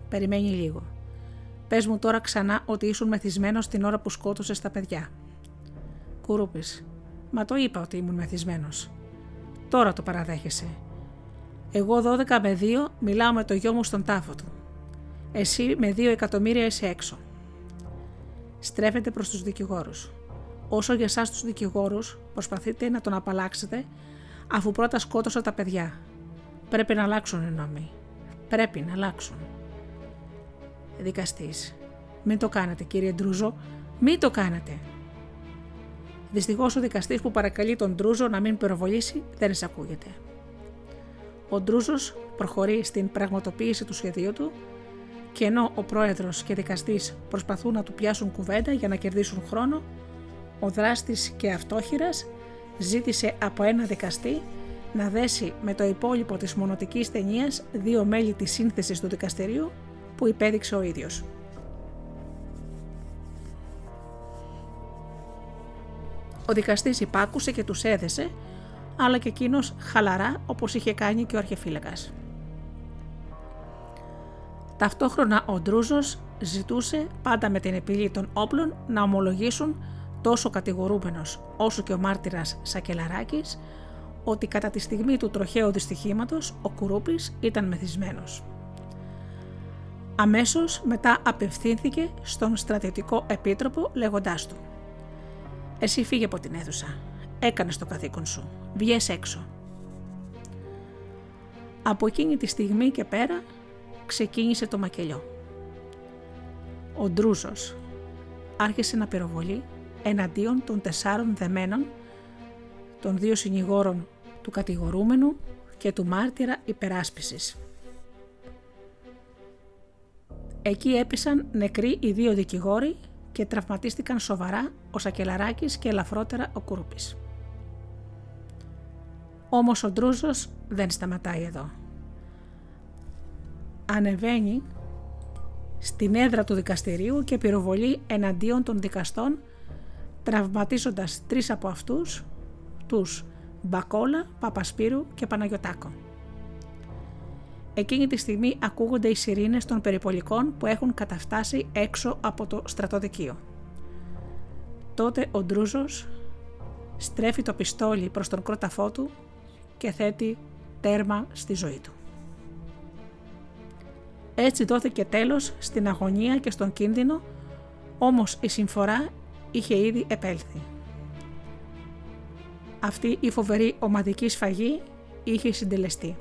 Περιμένει λίγο. Πες μου τώρα ξανά ότι ήσουν μεθυσμένος την ώρα που σκότωσες τα παιδιά. Κουρούπη. Μα το είπα ότι ήμουν μεθυσμένος. Τώρα το παραδέχεσαι. Εγώ 12 με 2 μιλάω με το γιο μου στον τάφο του. Εσύ με 2 εκατομμύρια είσαι έξω. Στρέφεται προς τους δικηγόρους. Όσο για εσάς τους δικηγόρους, προσπαθείτε να τον απαλλάξετε αφού πρώτα σκότωσα τα παιδιά. Πρέπει να αλλάξουν οι νόμοι. Πρέπει να αλλάξουν δικαστής. Μην το κάνετε κύριε Ντρούζο, μην το κάνετε. Δυστυχώς ο δικαστής που παρακαλεί τον Ντρούζο να μην πυροβολήσει δεν εισακούγεται. Ο Ντρούζος προχωρεί στην πραγματοποίηση του σχεδίου του και ενώ ο πρόεδρος και δικαστής προσπαθούν να του πιάσουν κουβέντα για να κερδίσουν χρόνο, ο δράστης και αυτόχειρας ζήτησε από ένα δικαστή να δέσει με το υπόλοιπο της μονοτικής ταινίας δύο μέλη της σύνθεσης του δικαστηρίου που υπέδειξε ο ίδιος. Ο δικαστής υπάκουσε και τους έδεσε, αλλά και εκείνος χαλαρά όπως είχε κάνει και ο αρχεφύλακας. Ταυτόχρονα ο Ντρούζος ζητούσε πάντα με την επιλή των όπλων να ομολογήσουν τόσο κατηγορούμενος όσο και ο μάρτυρας Σακελαράκης ότι κατά τη στιγμή του τροχαίου δυστυχήματος ο Κουρούπης ήταν μεθυσμένος. Αμέσως μετά απευθύνθηκε στον στρατιωτικό επίτροπο λέγοντάς του «Εσύ φύγε από την αίθουσα, έκανες το καθήκον σου, βγες έξω». Από εκείνη τη στιγμή και πέρα ξεκίνησε το μακελιό. Ο Ντρούζος άρχισε να πυροβολεί εναντίον των τεσσάρων δεμένων, των δύο συνηγόρων του κατηγορούμενου και του μάρτυρα υπεράσπισης. Εκεί έπεσαν νεκροί οι δύο δικηγόροι και τραυματίστηκαν σοβαρά ο Σακελαράκης και ελαφρότερα ο κούρουπης. Όμως ο Ντρούζος δεν σταματάει εδώ. Ανεβαίνει στην έδρα του δικαστηρίου και πυροβολεί εναντίον των δικαστών τραυματίζοντας τρεις από αυτούς, τους Μπακόλα, Παπασπύρου και Παναγιωτάκο. Εκείνη τη στιγμή ακούγονται οι σιρήνες των περιπολικών που έχουν καταφτάσει έξω από το στρατοδικείο. Τότε ο Ντρούζος στρέφει το πιστόλι προς τον κρόταφό του και θέτει τέρμα στη ζωή του. Έτσι δόθηκε τέλος στην αγωνία και στον κίνδυνο, όμως η συμφορά είχε ήδη επέλθει. Αυτή η φοβερή ομαδική σφαγή είχε συντελεστεί.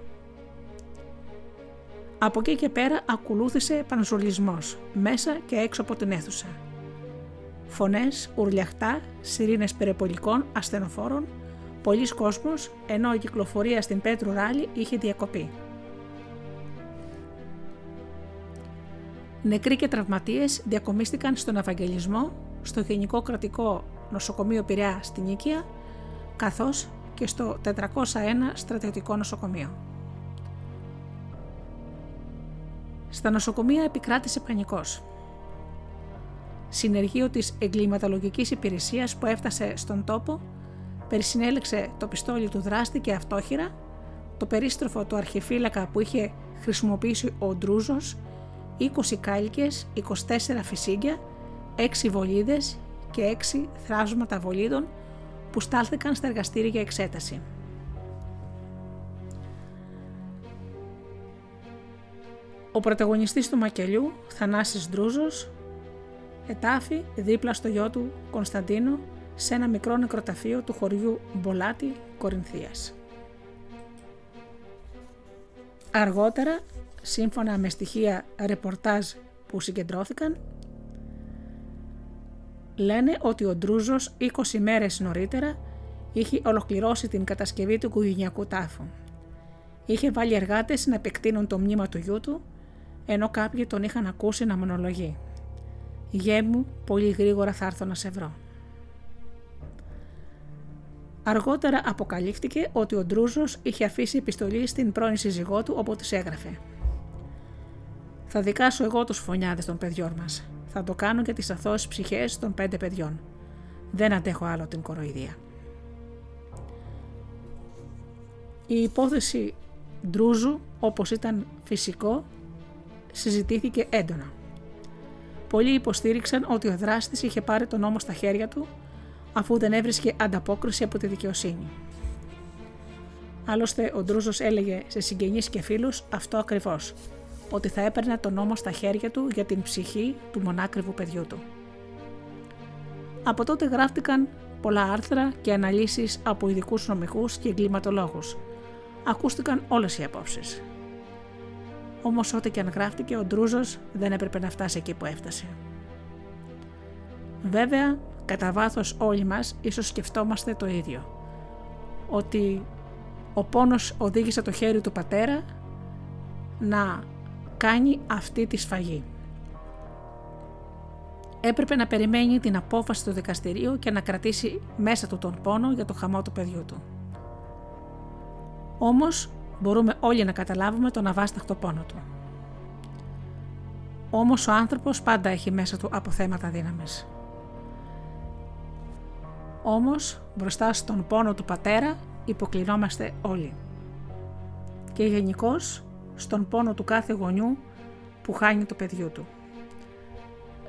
Από εκεί και πέρα ακολούθησε πανζουλισμό μέσα και έξω από την αίθουσα. Φωνές, ουρλιαχτά, σιρήνες περιπολικών, ασθενοφόρων, πολλοί κόσμος, ενώ η κυκλοφορία στην Πέτρου Ράλι είχε διακοπεί. Νεκροί και τραυματίες διακομίστηκαν στον Ευαγγελισμό, στο Γενικό Κρατικό Νοσοκομείο Πειραιά στην Νίκαια, καθώς και στο 401 Στρατιωτικό Νοσοκομείο. Στα νοσοκομεία επικράτησε πανικός. Συνεργείο της εγκληματολογικής υπηρεσίας που έφτασε στον τόπο περισυνέλεξε το πιστόλι του δράστη και αυτόχειρα, το περίστροφο του αρχιφύλακα που είχε χρησιμοποιήσει ο Ντρούζος, 20 κάλικες, 24 φυσίγγια, 6 βολίδες και 6 θράσματα βολίδων που στάλθηκαν στα εργαστήρια για εξέταση. Ο πρωταγωνιστής του μακελιού, Θανάσης Ντρούζος, ετάφη δίπλα στο γιο του Κωνσταντίνο σε ένα μικρό νεκροταφείο του χωριού Μπολάτη, Κορινθίας. Αργότερα, σύμφωνα με στοιχεία ρεπορτάζ που συγκεντρώθηκαν, λένε ότι ο Ντρούζος 20 μέρες νωρίτερα είχε ολοκληρώσει την κατασκευή του οικογενειακού τάφου. Είχε βάλει εργάτες να επεκτείνουν το μνήμα του γιού του, ενώ κάποιοι τον είχαν ακούσει να μονολογεί. «Γέ μου, πολύ γρήγορα θα έρθω να σε βρω». Αργότερα αποκαλύφθηκε ότι ο Ντρούζος είχε αφήσει επιστολή στην πρώην σύζυγό του όπου της έγραφε «Θα δικάσω εγώ τους φωνιάδες των παιδιών μας. Θα το κάνω για τις αθώες ψυχές των πέντε παιδιών. Δεν αντέχω άλλο την κοροϊδία». Η υπόθεση Ντρούζου, όπως ήταν φυσικό, συζητήθηκε έντονα. Πολλοί υποστήριξαν ότι ο δράστης είχε πάρει τον νόμο στα χέρια του αφού δεν έβρισκε ανταπόκριση από τη δικαιοσύνη. Άλλωστε, ο Ντρούζος έλεγε σε συγγενείς και φίλους αυτό ακριβώς, ότι θα έπαιρνε τον νόμο στα χέρια του για την ψυχή του μονάκριβου παιδιού του. Από τότε γράφτηκαν πολλά άρθρα και αναλύσεις από ειδικούς νομικούς και εγκληματολόγους. Ακούστηκαν όλες οι απόψεις. Όμως ό,τι και αν γράφτηκε, ο Ντρούζος δεν έπρεπε να φτάσει εκεί που έφτασε. Βέβαια, κατά βάθος όλοι μας ίσως σκεφτόμαστε το ίδιο. Ότι ο πόνος οδήγησε το χέρι του πατέρα να κάνει αυτή τη σφαγή. Έπρεπε να περιμένει την απόφαση του δικαστηρίου και να κρατήσει μέσα του τον πόνο για το χαμό του παιδιού του. Όμως μπορούμε όλοι να καταλάβουμε τον αβάσταχτο πόνο του. Όμως ο άνθρωπος πάντα έχει μέσα του αποθέματα δύναμης. Όμως μπροστά στον πόνο του πατέρα υποκλεινόμαστε όλοι. Και γενικώς στον πόνο του κάθε γονιού που χάνει το παιδιού του.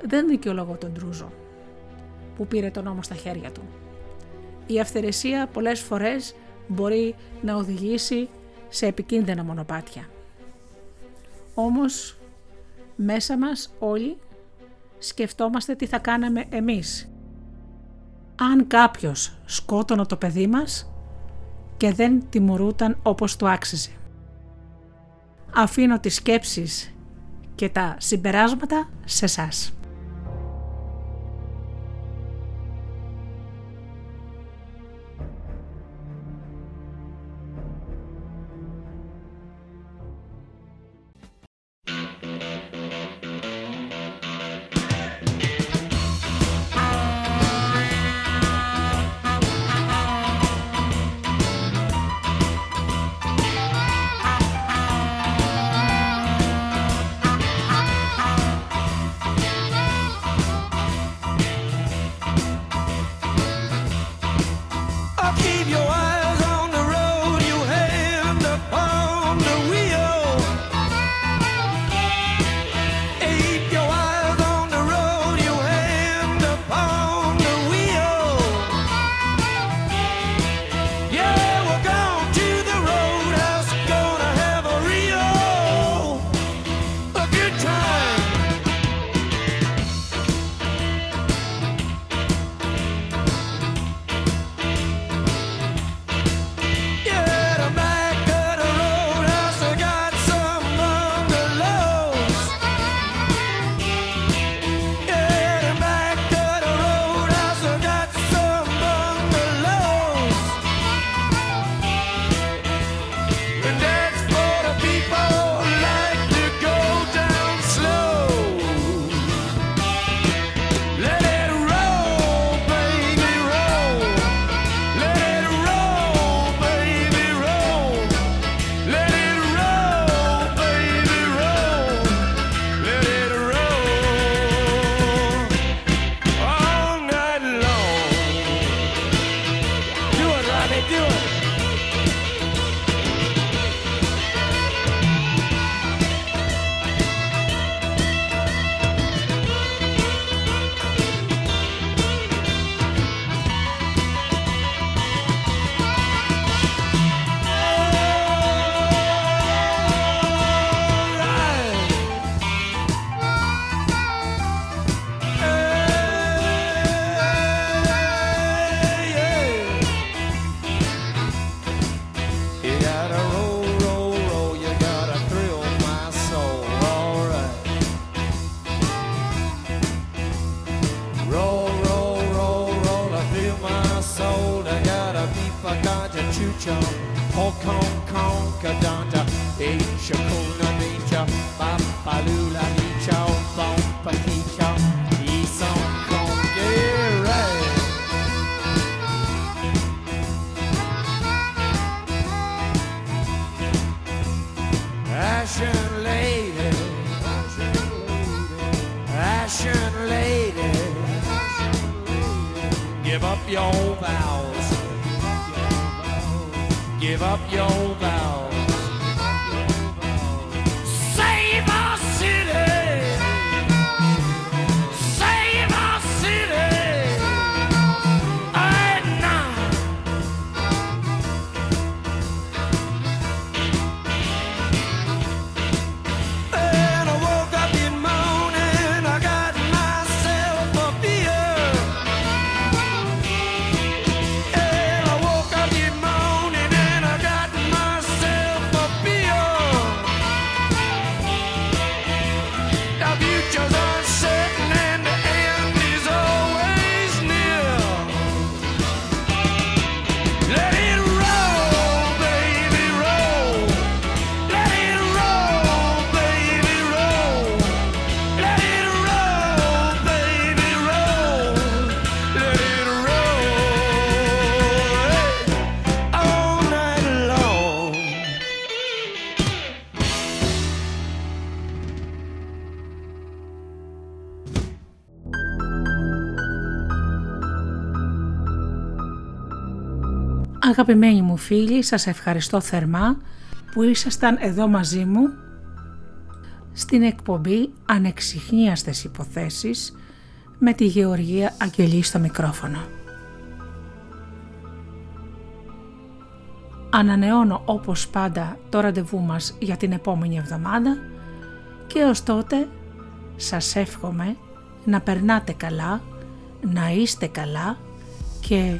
Δεν δικαιολογώ τον Τρούζο που πήρε τον νόμο στα χέρια του. Η αυθαιρεσία πολλές φορές μπορεί να οδηγήσει σε επικίνδυνα μονοπάτια. Όμως μέσα μας όλοι σκεφτόμαστε τι θα κάναμε εμείς αν κάποιος σκότωνε το παιδί μας και δεν τιμωρούταν όπως του άξιζε. Αφήνω τις σκέψεις και τα συμπεράσματα σε σας. Αγαπημένοι μου φίλοι, σας ευχαριστώ θερμά που ήσασταν εδώ μαζί μου στην εκπομπή Ανεξιχνίαστες Υποθέσεις με τη Γεωργία Αγγελή στο μικρόφωνο. Ανανεώνω όπως πάντα το ραντεβού μας για την επόμενη εβδομάδα και ως τότε σας εύχομαι να περνάτε καλά, να είστε καλά και